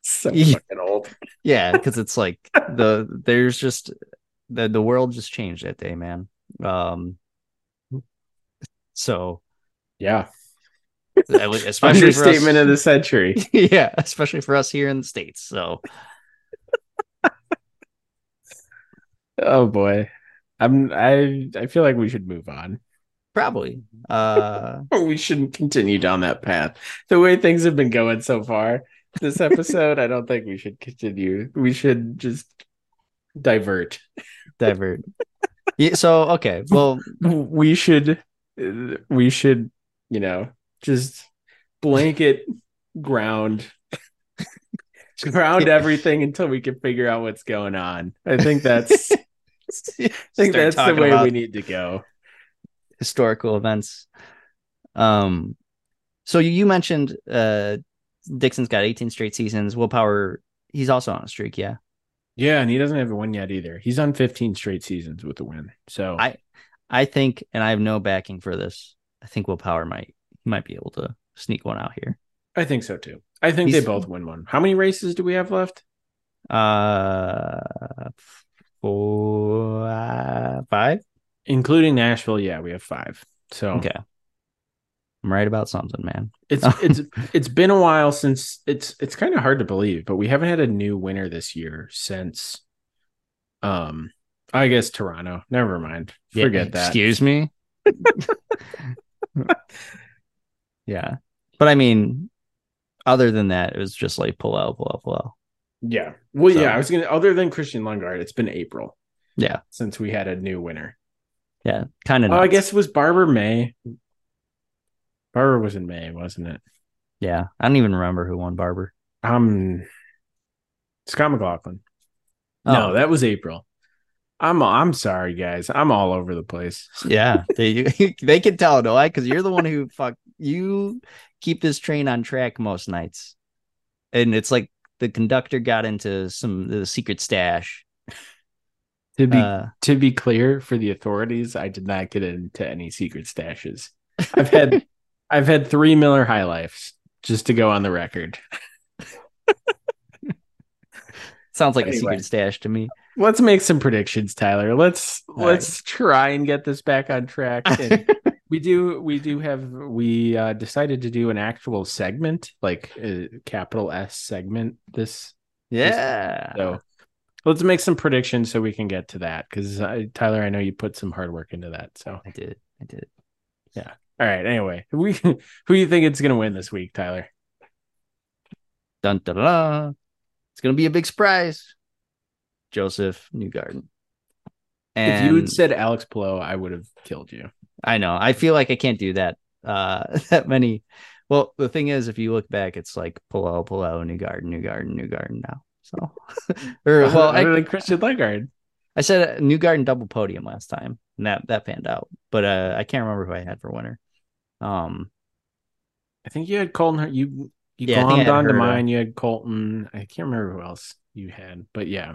so Yeah. fucking old. yeah because it's like the there's just the the world just changed that day man um so Yeah. especially for us, Understatement of the century. yeah especially for us here in the states so Oh boy. I'm I I feel like we should move on. probably uh We shouldn't continue down that path. The way things have been going so far this episode, I don't think we should continue. We should just divert. divert yeah, so okay well We should we should, you know, just blanket ground ground everything until we can figure out what's going on. I think that's I think that's the way we need to go. historical events um so you, mentioned uh dixon's got 18 straight seasons Will Power he's also on a streak yeah Yeah, and he doesn't have a win yet either. He's on 15 straight seasons with a win. So I- I think, and I have no backing for this. I think Will Power might he might be able to sneak one out here. I think so too. I think He's- they both win one. How many races do we have left? Uh, four, uh, five. Including Nashville, yeah, we have five. So Okay, I'm right about something, man. it's it's it's been a while since it's it's kind of hard to believe, but we haven't had a new winner this year since um I guess Toronto. Never mind. Forget that. Excuse me. yeah, but I mean, other than that, it was just like Palou, pull out, Palou. Yeah. Well, So- yeah, I was gonna other than Christian Lundgaard, it's been April Yeah, since we had a new winner. yeah, kind of. Oh, I guess it was Barber May. Barber was in May, wasn't it? Yeah, I don't even remember who won Barber. Um, Scott McLaughlin. Oh. No, that was April. I'm I'm sorry, guys. I'm all over the place. Yeah, they they can tell, no, I because you're the one who fuck you keep this train on track most nights, and it's like the conductor got into some the secret stash. To be Uh, to be clear for the authorities, I did not get into any secret stashes. I've had I've had three Miller High Lifes just to go on the record. sounds like a secret stash to me. Let's make some predictions, Tyler. Let's All let's try and get this back on track. And we do we do have we uh, decided to do an actual segment, like a capital S segment this Yeah, So let's make some predictions so we can get to that because Tyler, I know you put some hard work into that. So I did, I did. yeah all right Anyway, we who do you think it's gonna win this week, Tyler? Dun dun dun. It's gonna be a big surprise. Josef Newgarden. And if you had said Alex Palou, I would have killed you. I know. I feel like I can't do that. Uh, that many. Well, the thing is, if you look back, it's like Palou, new garden, Newgarden, new garden now. So, or well, I, than Christian Lundgaard. I said Newgarden double podium last time, and that that panned out. But uh, I can't remember who I had for winner. Um, I think you had Colton. You you Yeah, I think I glommed had onto mine. You had Colton. I can't remember who else you had, but yeah,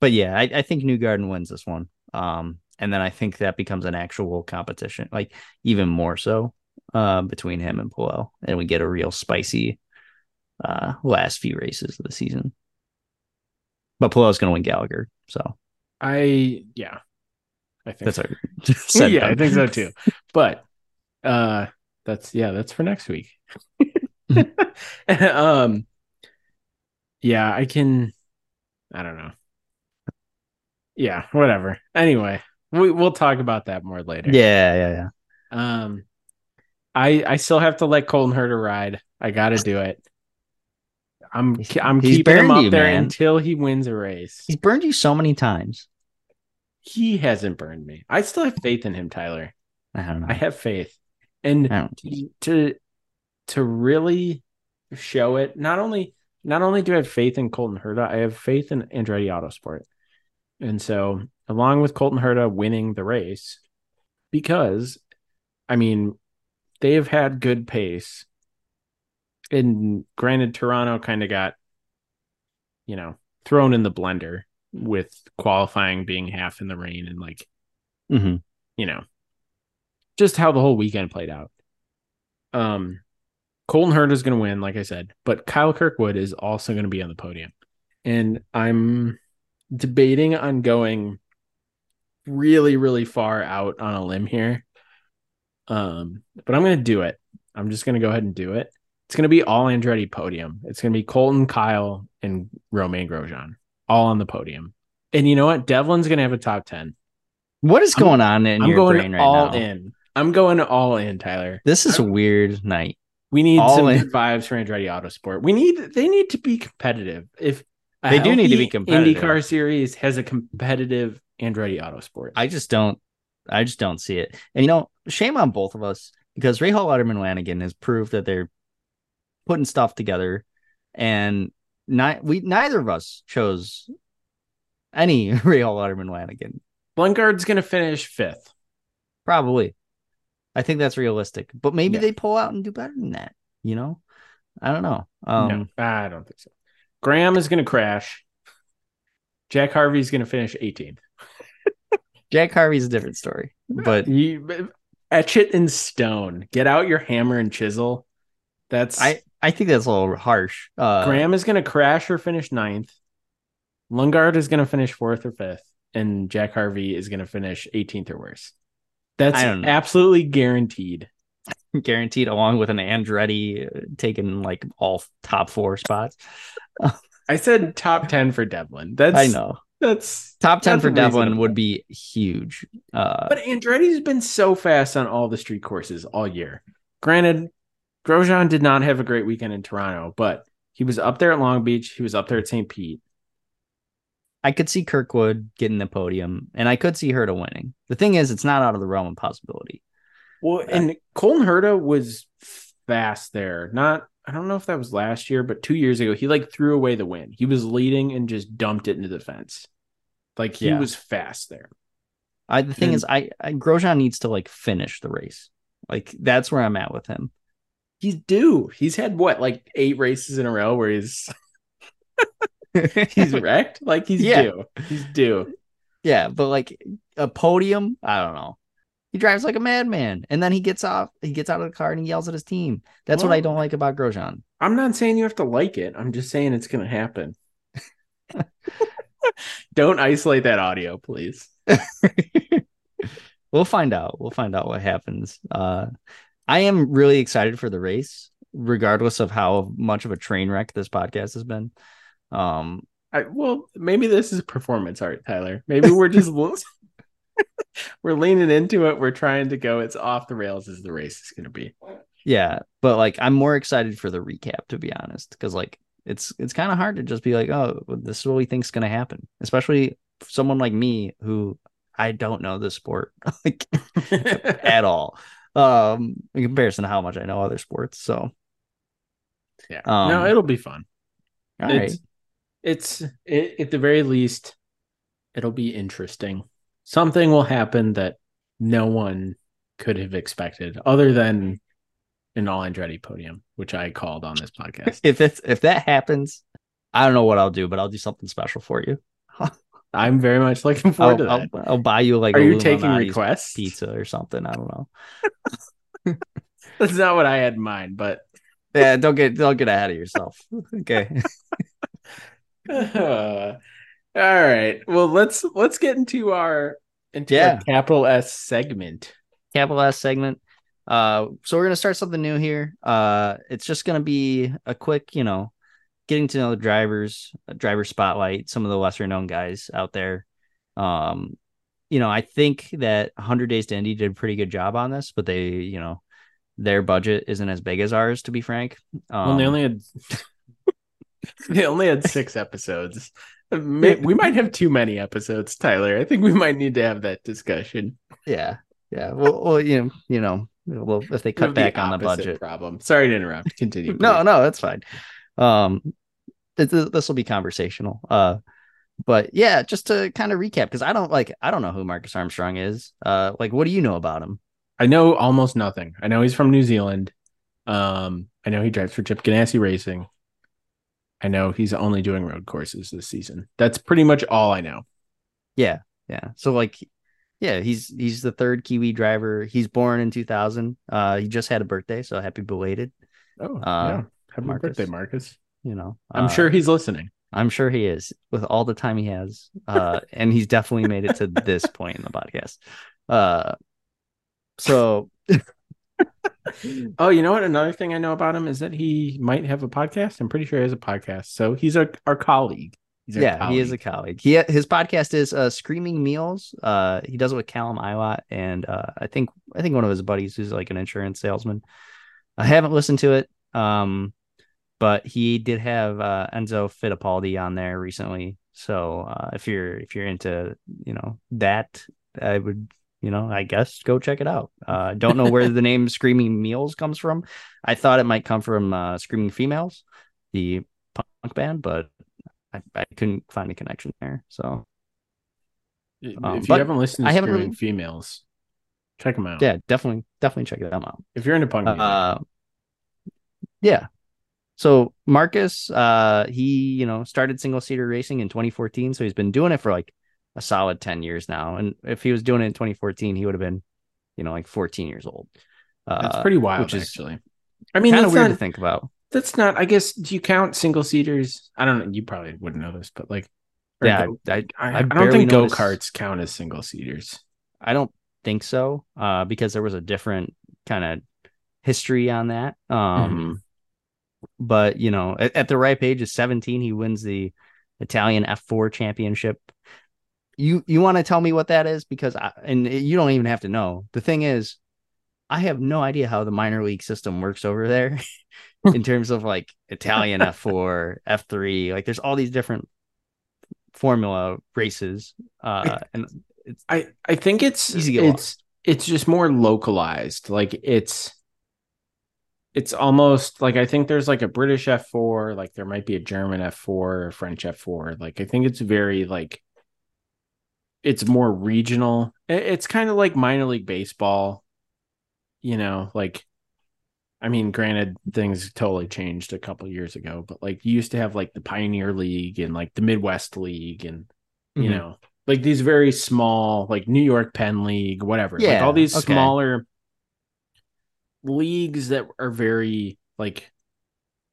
but yeah, I, I think Newgarden wins this one. Um, and then I think that becomes an actual competition, like even more so, uh, between him and Palou, and we get a real spicy, uh, last few races of the season. But Palou's going to win Gallagher, so I yeah, I think that's our said yeah, I think so too. But uh that's yeah, that's for next week. um yeah, I can I don't know. Yeah, whatever. Anyway, we we'll talk about that more later. Yeah, yeah, yeah. Um I I still have to let Colton Herta ride. I got to do it. I'm He's- I'm he's keeping him up you, there man. until he wins a race. He's burned you so many times. He hasn't burned me. I still have faith in him, Tyler. I don't know. I have faith. And to, to to really show it, not only not only do I have faith in Colton Herta, I have faith in Andretti Autosport. And so, along with Colton Herta winning the race, because I mean, they have had good pace. And granted, Toronto kind of got, you know, thrown in the blender with qualifying being half in the rain and like Mhm. you know, just how the whole weekend played out. Um, Colton Hurd is going to win, like I said, but Kyle Kirkwood is also going to be on the podium, and I'm debating on going really, really far out on a limb here. Um, but I'm going to do it. I'm just going to go ahead and do it. It's going to be all Andretti podium. It's going to be Colton, Kyle, and Romain Grosjean all on the podium. And you know what? Devlin's going to have a top 10. What is I'm- going on in I'm your going brain right all now? in. I'm going all in, Tyler. This is a weird night. We need All some in. vibes for Andretti Autosport. We need they need to be competitive. If They do need to be competitive. IndyCar series has a competitive Andretti Autosport. I just don't. I just don't see it. And you know, shame on both of us because Rahal Letterman Lanigan has proved that they're putting stuff together, and not we neither of us chose any Rahal Letterman Lanigan. Lundgaard's going to finish fifth. Probably, I think that's realistic. But maybe Yeah. they pull out and do better than that. You know, I don't know. Um, no, I don't think so. Graham is going to crash. Jack Harvey's going to finish 18th. Jack Harvey's a different story, but You etch it in stone. Get out your hammer and chisel. That's I I think that's a little harsh. Uh, Graham is going to crash or finish ninth. Lundgaard is going to finish fourth or fifth, and Jack Harvey is going to finish 18th or worse. That's I don't know. absolutely guaranteed. guaranteed, along with an Andretti uh, taking like all top four spots. I said top 10 for Devlin. That's I know. That's Top 10 That's for Devlin reasonable. would be huge. Uh, But Andretti's been so fast on all the street courses all year. Granted, Grosjean did not have a great weekend in Toronto, but he was up there at Long Beach. He was up there at St. Pete. I could see Kirkwood getting the podium, and I could see Herta winning. The thing is, it's not out of the realm of possibility. Well, and Colton Herta was fast there. Not, I don't know if that was last year, but two years ago, he like threw away the win. He was leading and just dumped it into the fence. Like he Yeah. was fast there. I the thing And- is, I, I Grosjean needs to like finish the race. Like that's where I'm at with him. He's due. He's had what, like eight races in a row where he's he's wrecked. Like he's Yeah. due. He's due. yeah, but like a podium, I don't know. He drives like a madman, and then he gets off. He gets out of the car and he yells at his team. That's what I don't like about Grosjean. I'm not saying you have to like it. I'm just saying it's going to happen. Don't isolate that audio, please. we'll find out. We'll find out what happens. Uh, I am really excited for the race, regardless of how much of a train wreck this podcast has been. Um, I, well, maybe this is performance art, Tyler. Maybe we're just we're leaning into it. We're trying to go. It's off the rails as the race is going to be. yeah, but like I'm more excited for the recap, to be honest, because like it's it's kind of hard to just be like, oh, this is what we think's going to happen, especially someone like me who I don't know the sport like at all. Um, in comparison to how much I know other sports. So, yeah. Um, no, it'll be fun. all right. it's it's it, at the very least, it'll be interesting. Something will happen that no one could have expected, other than an all Andretti podium, which I called on this podcast. if it's if that happens, I don't know what I'll do, but I'll do something special for you. I'm very much looking forward I'll, to that. I'll, I'll buy you like Are a you taking requests? pizza or something. I don't know. That's not what I had in mind, but Yeah, don't get don't get ahead of yourself. Okay. All right. Well, let's let's get into our into Yeah. our capital S segment. Capital S segment. Uh, so we're gonna start something new here. Uh, it's just gonna be a quick, you know, getting to know the drivers, a driver spotlight, some of the lesser known guys out there. Um, you know, I think that 100 Days to Indy did a pretty good job on this, but they, you know, their budget isn't as big as ours, to be frank. Um, well, they only had they only had six episodes. We might have too many episodes, Tyler. I think we might need to have that discussion. yeah, yeah. Well, well, you know, you know, well, if they cut have the back on the budget, Problem. Sorry to interrupt. Continue. no, no, that's fine. Um, this this will be conversational. Uh, but yeah, just to kind of recap, because I don't like I don't know who Marcus Armstrong is. Uh, like, what do you know about him? I know almost nothing. I know he's from New Zealand. Um, I know he drives for Chip Ganassi Racing. I know he's only doing road courses this season. That's pretty much all I know. Yeah, yeah. So like, Yeah, he's he's the third Kiwi driver. He's born in 2000. Uh, he just had a birthday, so happy belated. Oh, Uh, yeah. Happy Marcus. birthday, Marcus. You know, I'm Uh, sure he's listening. I'm sure he is with all the time he has. Uh, and he's definitely made it to this point in the podcast. Uh, so Oh, you know what? Another thing I know about him is that he might have a podcast. I'm pretty sure he has a podcast. So he's our, our colleague. He's our yeah, he is a colleague. colleague. He his podcast is uh Screaming Meals. Uh, he does it with Callum Ilott and uh, I think I think one of his buddies who's like an insurance salesman. I haven't listened to it. Um, but he did have uh, Enzo Fittipaldi on there recently. So uh, if you're if you're into you know that, I would you know I guess go check it out. Uh, don't know where the name Screaming Meals comes from. I thought it might come from uh, Screaming Females, the punk band, but I, I couldn't find a connection there. So If Um, you haven't listened I to haven't Screaming really- Females, check them out. yeah, definitely definitely check them out. If you're into punk music. Uh, yeah. So Marcus, uh, he you know started single seater racing in 2014, so he's been doing it for like a solid 10 years now. And if he was doing it in 2014, he would have been, you know, like 14 years old. Uh, That's pretty wild, which is actually. I mean, kind that's of weird not, to think about. that's not, I guess, do you count single seaters? I don't know. You probably wouldn't know this, but like, Yeah, go- I, I, I I, don't think go karts count as single seaters. I don't think so, uh, because there was a different kind of history on that. Um, but you know, at, at the ripe age of 17, he wins the Italian F4 championship. You you want to tell me what that is? Because I, and you don't even have to know. The thing is, I have no idea how the minor league system works over there in terms of like Italian F4, F3. Like, there's all these different formula races, uh, and it's I, I think it's Easy to get it's it's just more localized. Like it's it's almost like I think there's like a British F4, like there might be a German F4 or a French F4. Like I think it's very like it's more regional. It's kind of like minor league baseball, you know, like I mean, granted, things totally changed a couple years ago, but like you used to have like the Pioneer League and like the Midwest League and you Mhm. know, like these very small, like New York Penn League, whatever. like Yeah, all these okay. smaller leagues that are very like,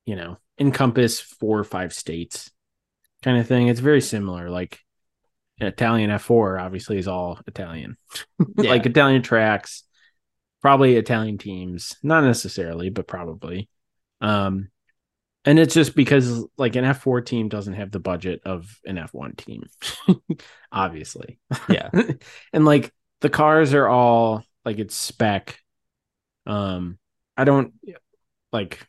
you know, encompass four or five states kind of thing. It's very similar. Like Italian F4 obviously is all Italian. Yeah. like Italian tracks, probably Italian teams, not necessarily, but probably. Um and it's just because like an F4 team doesn't have the budget of an F1 team. obviously. Yeah. and like the cars are all like it's spec. Um I don't like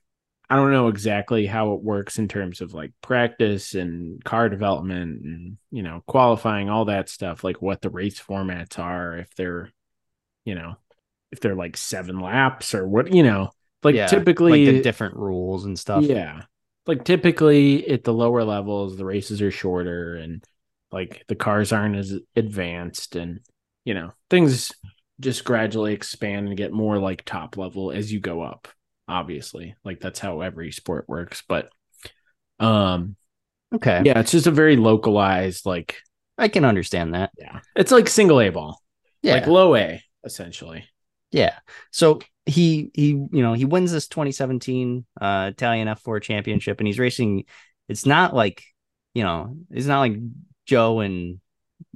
I don't know exactly how it works in terms of like practice and car development and you know qualifying all that stuff like what the race formats are if they're you know if they're like 7 laps or what you know like Yeah, typically like the different rules and stuff. yeah. Like typically at the lower levels, the races are shorter and like the cars aren't as advanced and you know, things just gradually expand and get more like top level as you go up, obviously. Like that's how every sport works. But um Okay. yeah, it's just a very localized, like I can understand that. yeah. It's like single A ball. Yeah. Like low A, essentially. yeah. So he he you know he wins this 2017 uh Italian F4 championship and he's racing it's not like you know it's not like Joe and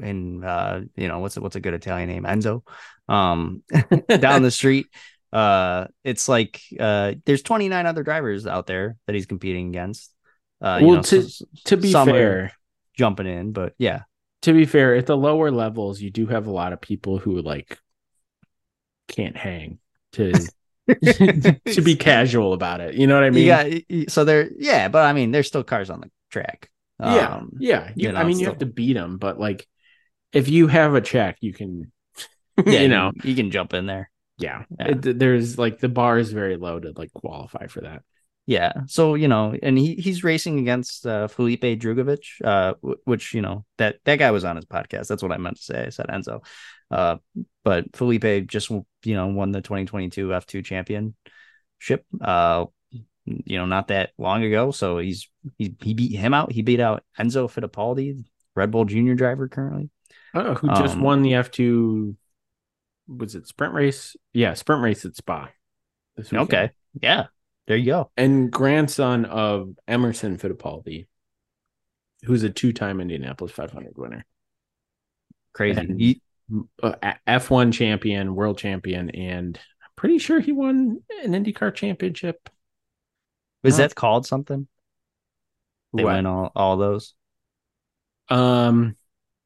and uh you know what's a, what's a good Italian name Enzo um down the street uh it's like uh there's 29 other drivers out there that he's competing against uh you Well, know, to- To be fair, jumping in but yeah to be fair, at the lower levels, you do have a lot of people who like can't hang to to be casual about it. You know what I mean? yeah so they're yeah but I mean there's still cars on the track yeah, Um, yeah. You, you I know, mean, you still- have to beat them, but like, if you have a check, you can, yeah, you know, you can jump in there. Yeah. Yeah. It- there's like the bar is very low to like qualify for that. Yeah. So, you know, and he he's racing against uh, Felipe Drugovich, uh, w- which, you know, that that guy was on his podcast. That's what I meant to say. I said Enzo. Uh, but Felipe just, you know, won the 2022 F2 championship. Uh, you know, not that long ago. So he's he he beat him out. He beat out Enzo Fittipaldi, Red Bull Junior driver currently. Oh, who just Um, won the F2 was it sprint race? Yeah, sprint race at Spa. Okay. Yeah. There you go. And grandson of Emerson Fittipaldi, who's a two-time Indianapolis 500 winner. Crazy. And- uh, F1 champion, world champion, and I'm pretty sure he won an IndyCar championship. Was Oh. that called something? They What? win all, all those, Um,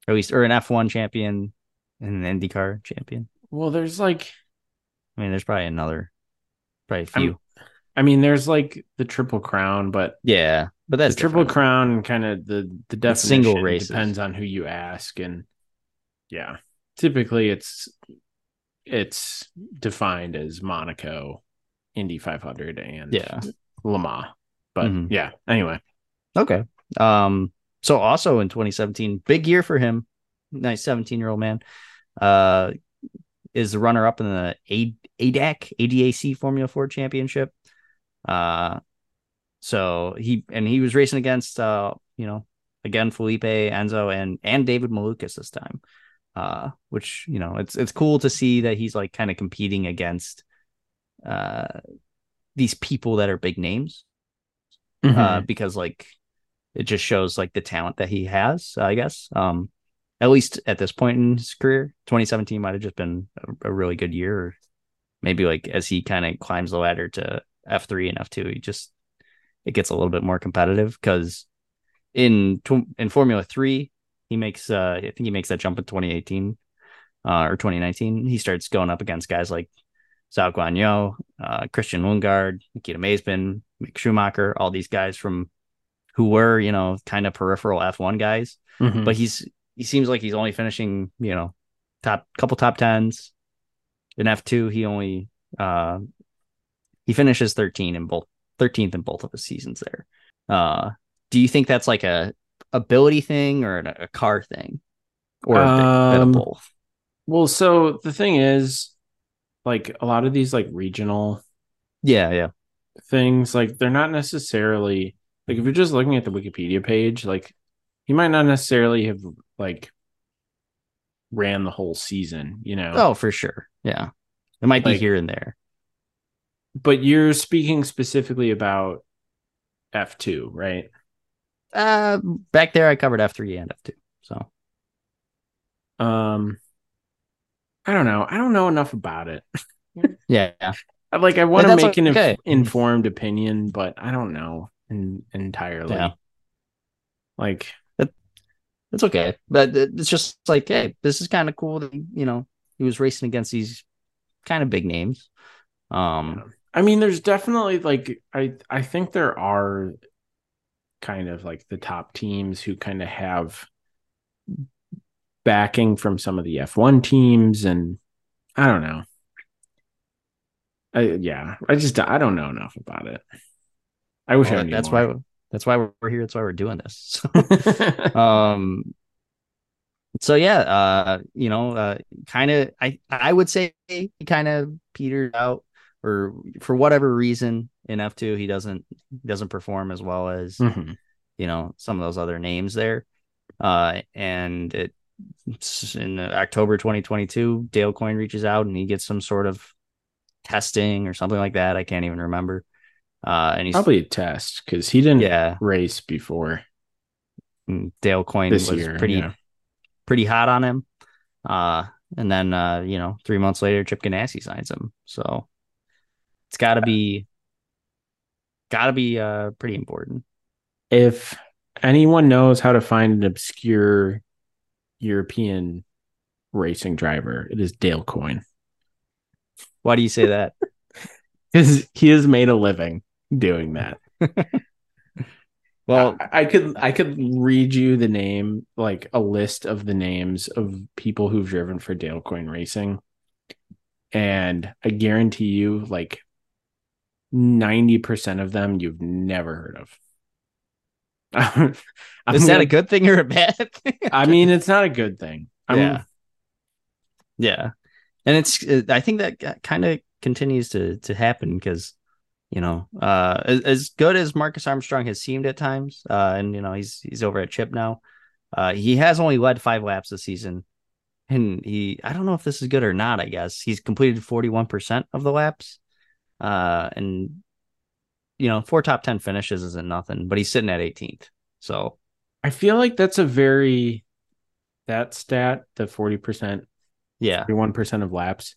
or at least, or an F1 champion and an IndyCar champion. Well, there's like, I mean, there's probably another, probably a few. I mean, there's like the Triple Crown, but yeah, but that's the Triple different. Crown kind of the the definition single races. depends on who you ask, and yeah, typically it's it's defined as Monaco, Indy 500, and Yeah. Le Mans. But Mhm. yeah, anyway, Okay. Um. So also in 2017, big year for him. Nice 17 year old man. Uh, is the runner up in the ADAC ADAC Formula Ford Championship. Uh, so he and he was racing against uh you know again Felipe Enzo and and David Malukas this time. Uh, which you know it's it's cool to see that he's like kind of competing against uh these people that are big names uh, Mhm. because like it just shows like the talent that he has, I guess. Um, at least at this point in his career, 2017 might have just been a, a really good year. Or maybe like as he kind of climbs the ladder to F3 and F2, he just it gets a little bit more competitive because in in Formula Three, he makes uh, I think he makes that jump in 2018 uh, or 2019. He starts going up against guys like Zhou Guanyu, uh, Christian Lundgaard, Nikita Mazepin, Mick Schumacher, all these guys from who were, you know, kind of peripheral F1 guys. Mhm. But he's he seems like he's only finishing, you know, top couple top tens. In F2, he only uh he finishes 13 in both 13th in both of his seasons there. Uh do you think that's like a ability thing or a, a car thing? Or a bit, bit of Um, both? well, so the thing is, like a lot of these like regional Yeah, yeah. things like they're not necessarily like if you're just looking at the wikipedia page like he might not necessarily have like ran the whole season you know Oh, for sure. Yeah. It might be here and there. but you're speaking specifically about f2 right Uh back there I covered F3 and F2. So um i don't know i don't know enough about it yeah. Like i want to make an inf- informed opinion but i don't know in- entirely Yeah. like It's okay. But it's just like, hey, this is kind of cool that you know, he was racing against these kind of big names. Um I mean, there's definitely like I I think there are kind of like the top teams who kind of have backing from some of the F1 teams and I don't know. I yeah, I just I don't know enough about it. I wish I knew that's more. why that's why we're here. That's why we're doing this. why um so yeah uh you know uh kind of i i would say he kind of petered out or for whatever reason in f2 he doesn't doesn't perform as well as Mhm. you know some of those other names there uh and it in october 2022 dale coyne reaches out and he gets some sort of testing or something like that i can't even remember uh and he's Probably a test because he didn't yeah race before dale coyne this was year. pretty yeah. pretty hot on him. Uh, and then uh, you know, three months later, Chip Ganassi signs him. So it's got to be, got to be uh pretty important. if anyone knows how to find an obscure European racing driver, it is Dale Coyne. Why do you say that? Because he has made a living doing that. Well, I, I could I could read you the name, like a list of the names of people who've driven for Dale Coyne Racing. And I guarantee you, like 90% of them you've never heard of. Is that a good thing or a bad thing? I mean, it's not a good thing. I'm, yeah, yeah, and it's I think that kind of continues to to happen because you know uh as, as good as Marcus Armstrong has seemed at times uh and you know he's he's over at Chip now Uh, he has only led five laps this season, and he I don't know if this is good or not. I guess he's completed forty one percent of the laps, uh, and you know four top ten finishes isn't nothing, but he's sitting at 18th. So I feel like that's a very that stat, the 40%, yeah, 41% of laps.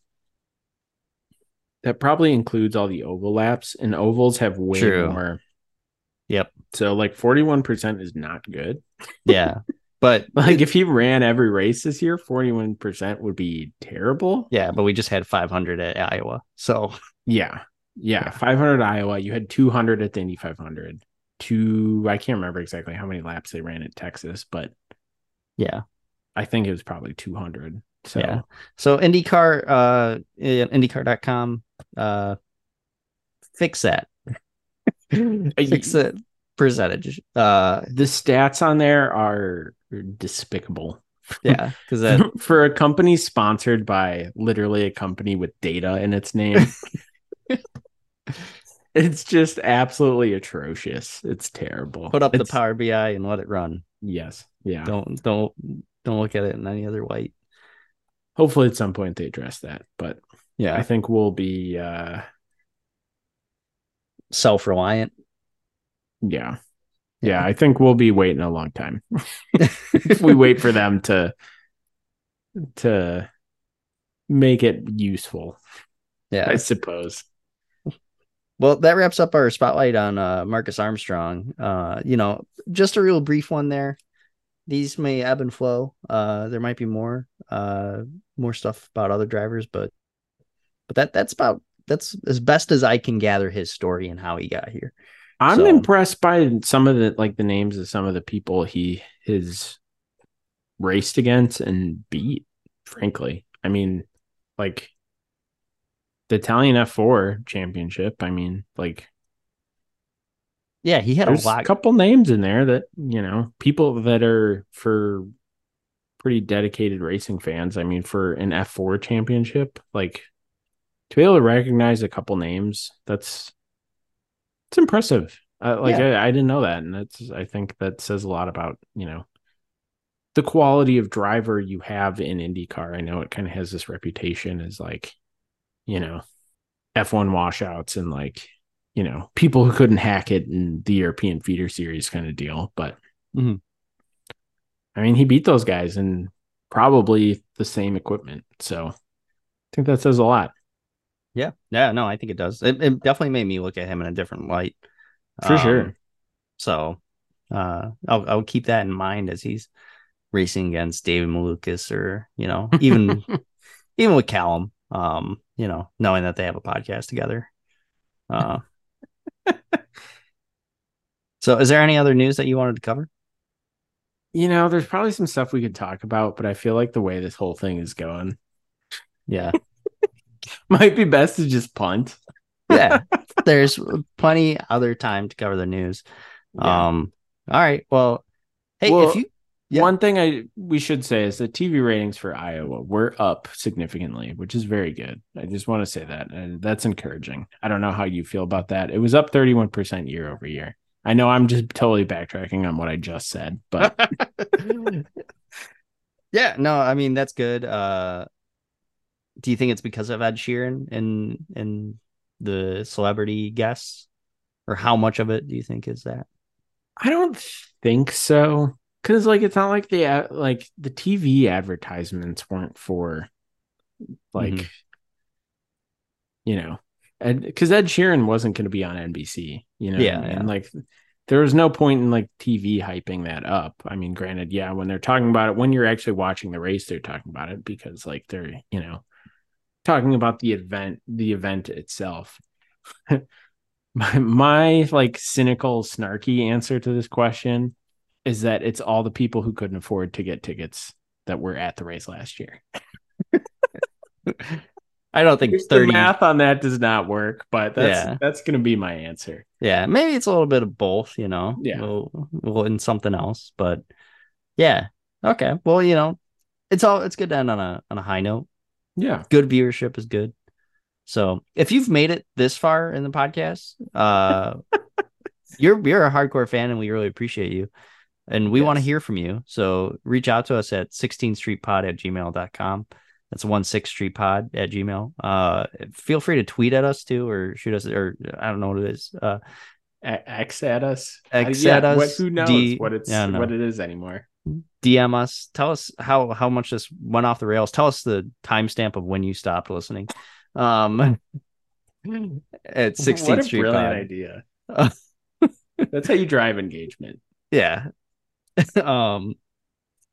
That probably includes all the overlaps, and ovals have way True. more. Yep. So like 41% is not good. yeah, but Like if he ran every race this year, 41% would be terrible. yeah, but we just had 500 at Iowa, so Yeah. Yeah. 500 Iowa. You had 200 at the Indy 500. Two, I can't remember exactly how many laps they ran at Texas, but yeah. I think it was probably 200. So Yeah. So IndyCar, uh, IndyCar.com, uh, fix that. fix it percentage. Uh, the stats on there are despicable. yeah, because that For a company sponsored by literally a company with data in its name, it's just absolutely atrocious. It's terrible. put up It's- the Power BI and let it run. Yes. Yeah. Don't don't don't look at it in any other light. Hopefully at some point they address that. But yeah, I think we'll be uh self reliant. yeah. Yeah, I think we'll be waiting a long time. if we wait for them to to make it useful, Yeah. I suppose. Well, that wraps up our spotlight on uh, Marcus Armstrong. Uh, you know, just a real brief one there. These may ebb and flow. Uh, there might be more, uh, more stuff about other drivers, but, but that that's about that's as best as I can gather his story and how he got here. I'm So- impressed by some of the like the names of some of the people he has raced against and beat. Frankly, I mean, like the Italian F4 championship. I mean, like Yeah, he had a there's a lot. couple names in there that you know people that are for pretty dedicated racing fans. I mean, for an F4 championship, like to be able to recognize a couple names, that's it's impressive. Uh, like I, I didn't know that, and that's I think that says a lot about you know the quality of driver you have in IndyCar. I know it kind of has this reputation as like you know F1 washouts and like you know people who couldn't hack it in the European feeder series kind of deal, but Mhm. I mean he beat those guys in probably the same equipment, so I think that says a lot Yeah, yeah, no, I think it does. It, it definitely made me look at him in a different light. for Um, sure. So uh I'll I'll keep that in mind as he's racing against David Malukas or, you know, even even with Callum, um, you know, knowing that they have a podcast together. Uh so is there any other news that you wanted to cover? You know, there's probably some stuff we could talk about, but I feel like the way this whole thing is going Yeah. might be best to just punt. Yeah. There's plenty other time to cover the news. Yeah. Um all right. Well, hey, Well, if you Yeah. One thing I we should say is that TV ratings for Iowa were up significantly, which is very good. I just want to say that, and that's encouraging. I don't know how you feel about that. It was up 31% year over year. I know I'm just totally backtracking on what I just said, but Yeah, no, I mean that's good. Uh do you think it's because of Ed Sheeran and and the celebrity guests? Or how much of it do you think is that? I don't think so. Cause like it's not like the like the TV advertisements weren't for like Mhm. you know, and because Ed Sheeran wasn't going to be on NBC, you know, what I Yeah, mean? yeah. like there was no point in like TV hyping that up. I mean, granted, yeah, when they're talking about it, when you're actually watching the race, they're talking about it because like they're you know talking about the event, the event itself. my my like cynical, snarky answer to this question is that it's all the people who couldn't afford to get tickets that were at the race last year. I don't think The 30 math on that does not work, but that's Yeah. that's gonna be my answer. Yeah, maybe it's a little bit of both, you know. Yeah. Well, well in something else, but yeah. Okay. Well, you know, it's all it's good to end on a on a high note. Yeah. Good viewership is good. So if you've made it this far in the podcast, uh you're you're a hardcore fan and we really appreciate you. And we want to hear from you. So reach out to us at 16th Street Pod at gmail.com. That's one six street pod at gmail. Uh, feel free to tweet at us too, or shoot us, or I don't know what it is. Uh, X at us. X Uh, at us, What, who knows D- what it's yeah, know. what it is anymore? DM us. Tell us how how much this went off the rails. Tell us the timestamp of when you stopped listening. Um, at 16th what a Street brilliant Pod. idea. That's how you drive engagement. yeah um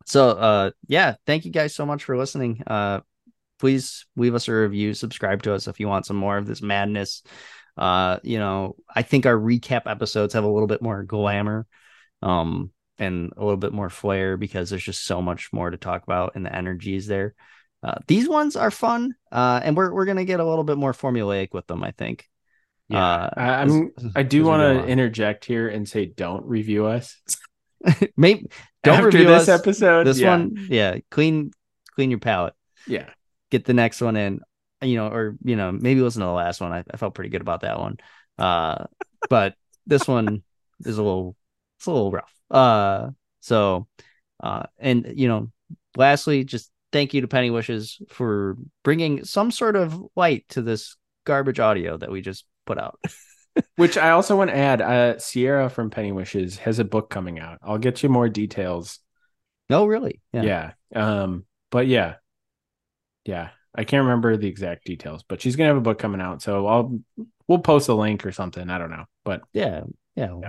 so uh yeah thank you guys so much for listening uh please leave us a review subscribe to us if you want some more of this madness uh you know i think our recap episodes have a little bit more glamour um and a little bit more flair because there's just so much more to talk about and the energy is there uh, these ones are fun uh and we're, we're gonna get a little bit more formulaic with them i think Yeah, Uh, I, I'm. I do want to interject here and say, don't review us. maybe don't After review this us. episode. this yeah. one yeah clean clean your palate yeah, get the next one in you know or you know maybe listen to the last one i, I felt pretty good about that one uh but this one is a little it's a little rough uh so uh and you know lastly just thank you to penny wishes for bringing some sort of light to this garbage audio that we just put out Which I also want to add. Uh, Sierra from Penny Wishes has a book coming out. I'll get you more details. no really Yeah. Um. But yeah, yeah. I can't remember the exact details, but she's gonna have a book coming out. So I'll we'll post a link or something. I don't know, but yeah yeah, we'll-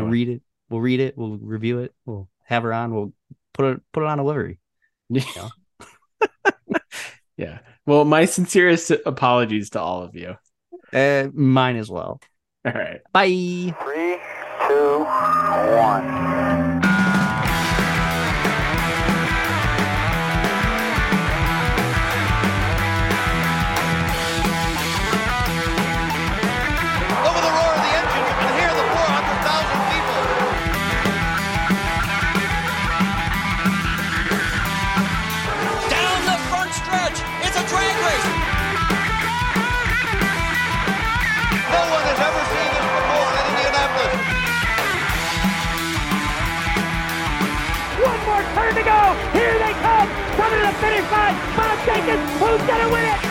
we'll read it we'll read it we'll review it we'll have her on we'll put it put it on a livery Yeah. yeah. Well, my sincerest apologies to all of you. Uh mine as well All right. bye Three, two, one. Finish line. Bob Jenkins. Who's going to win it?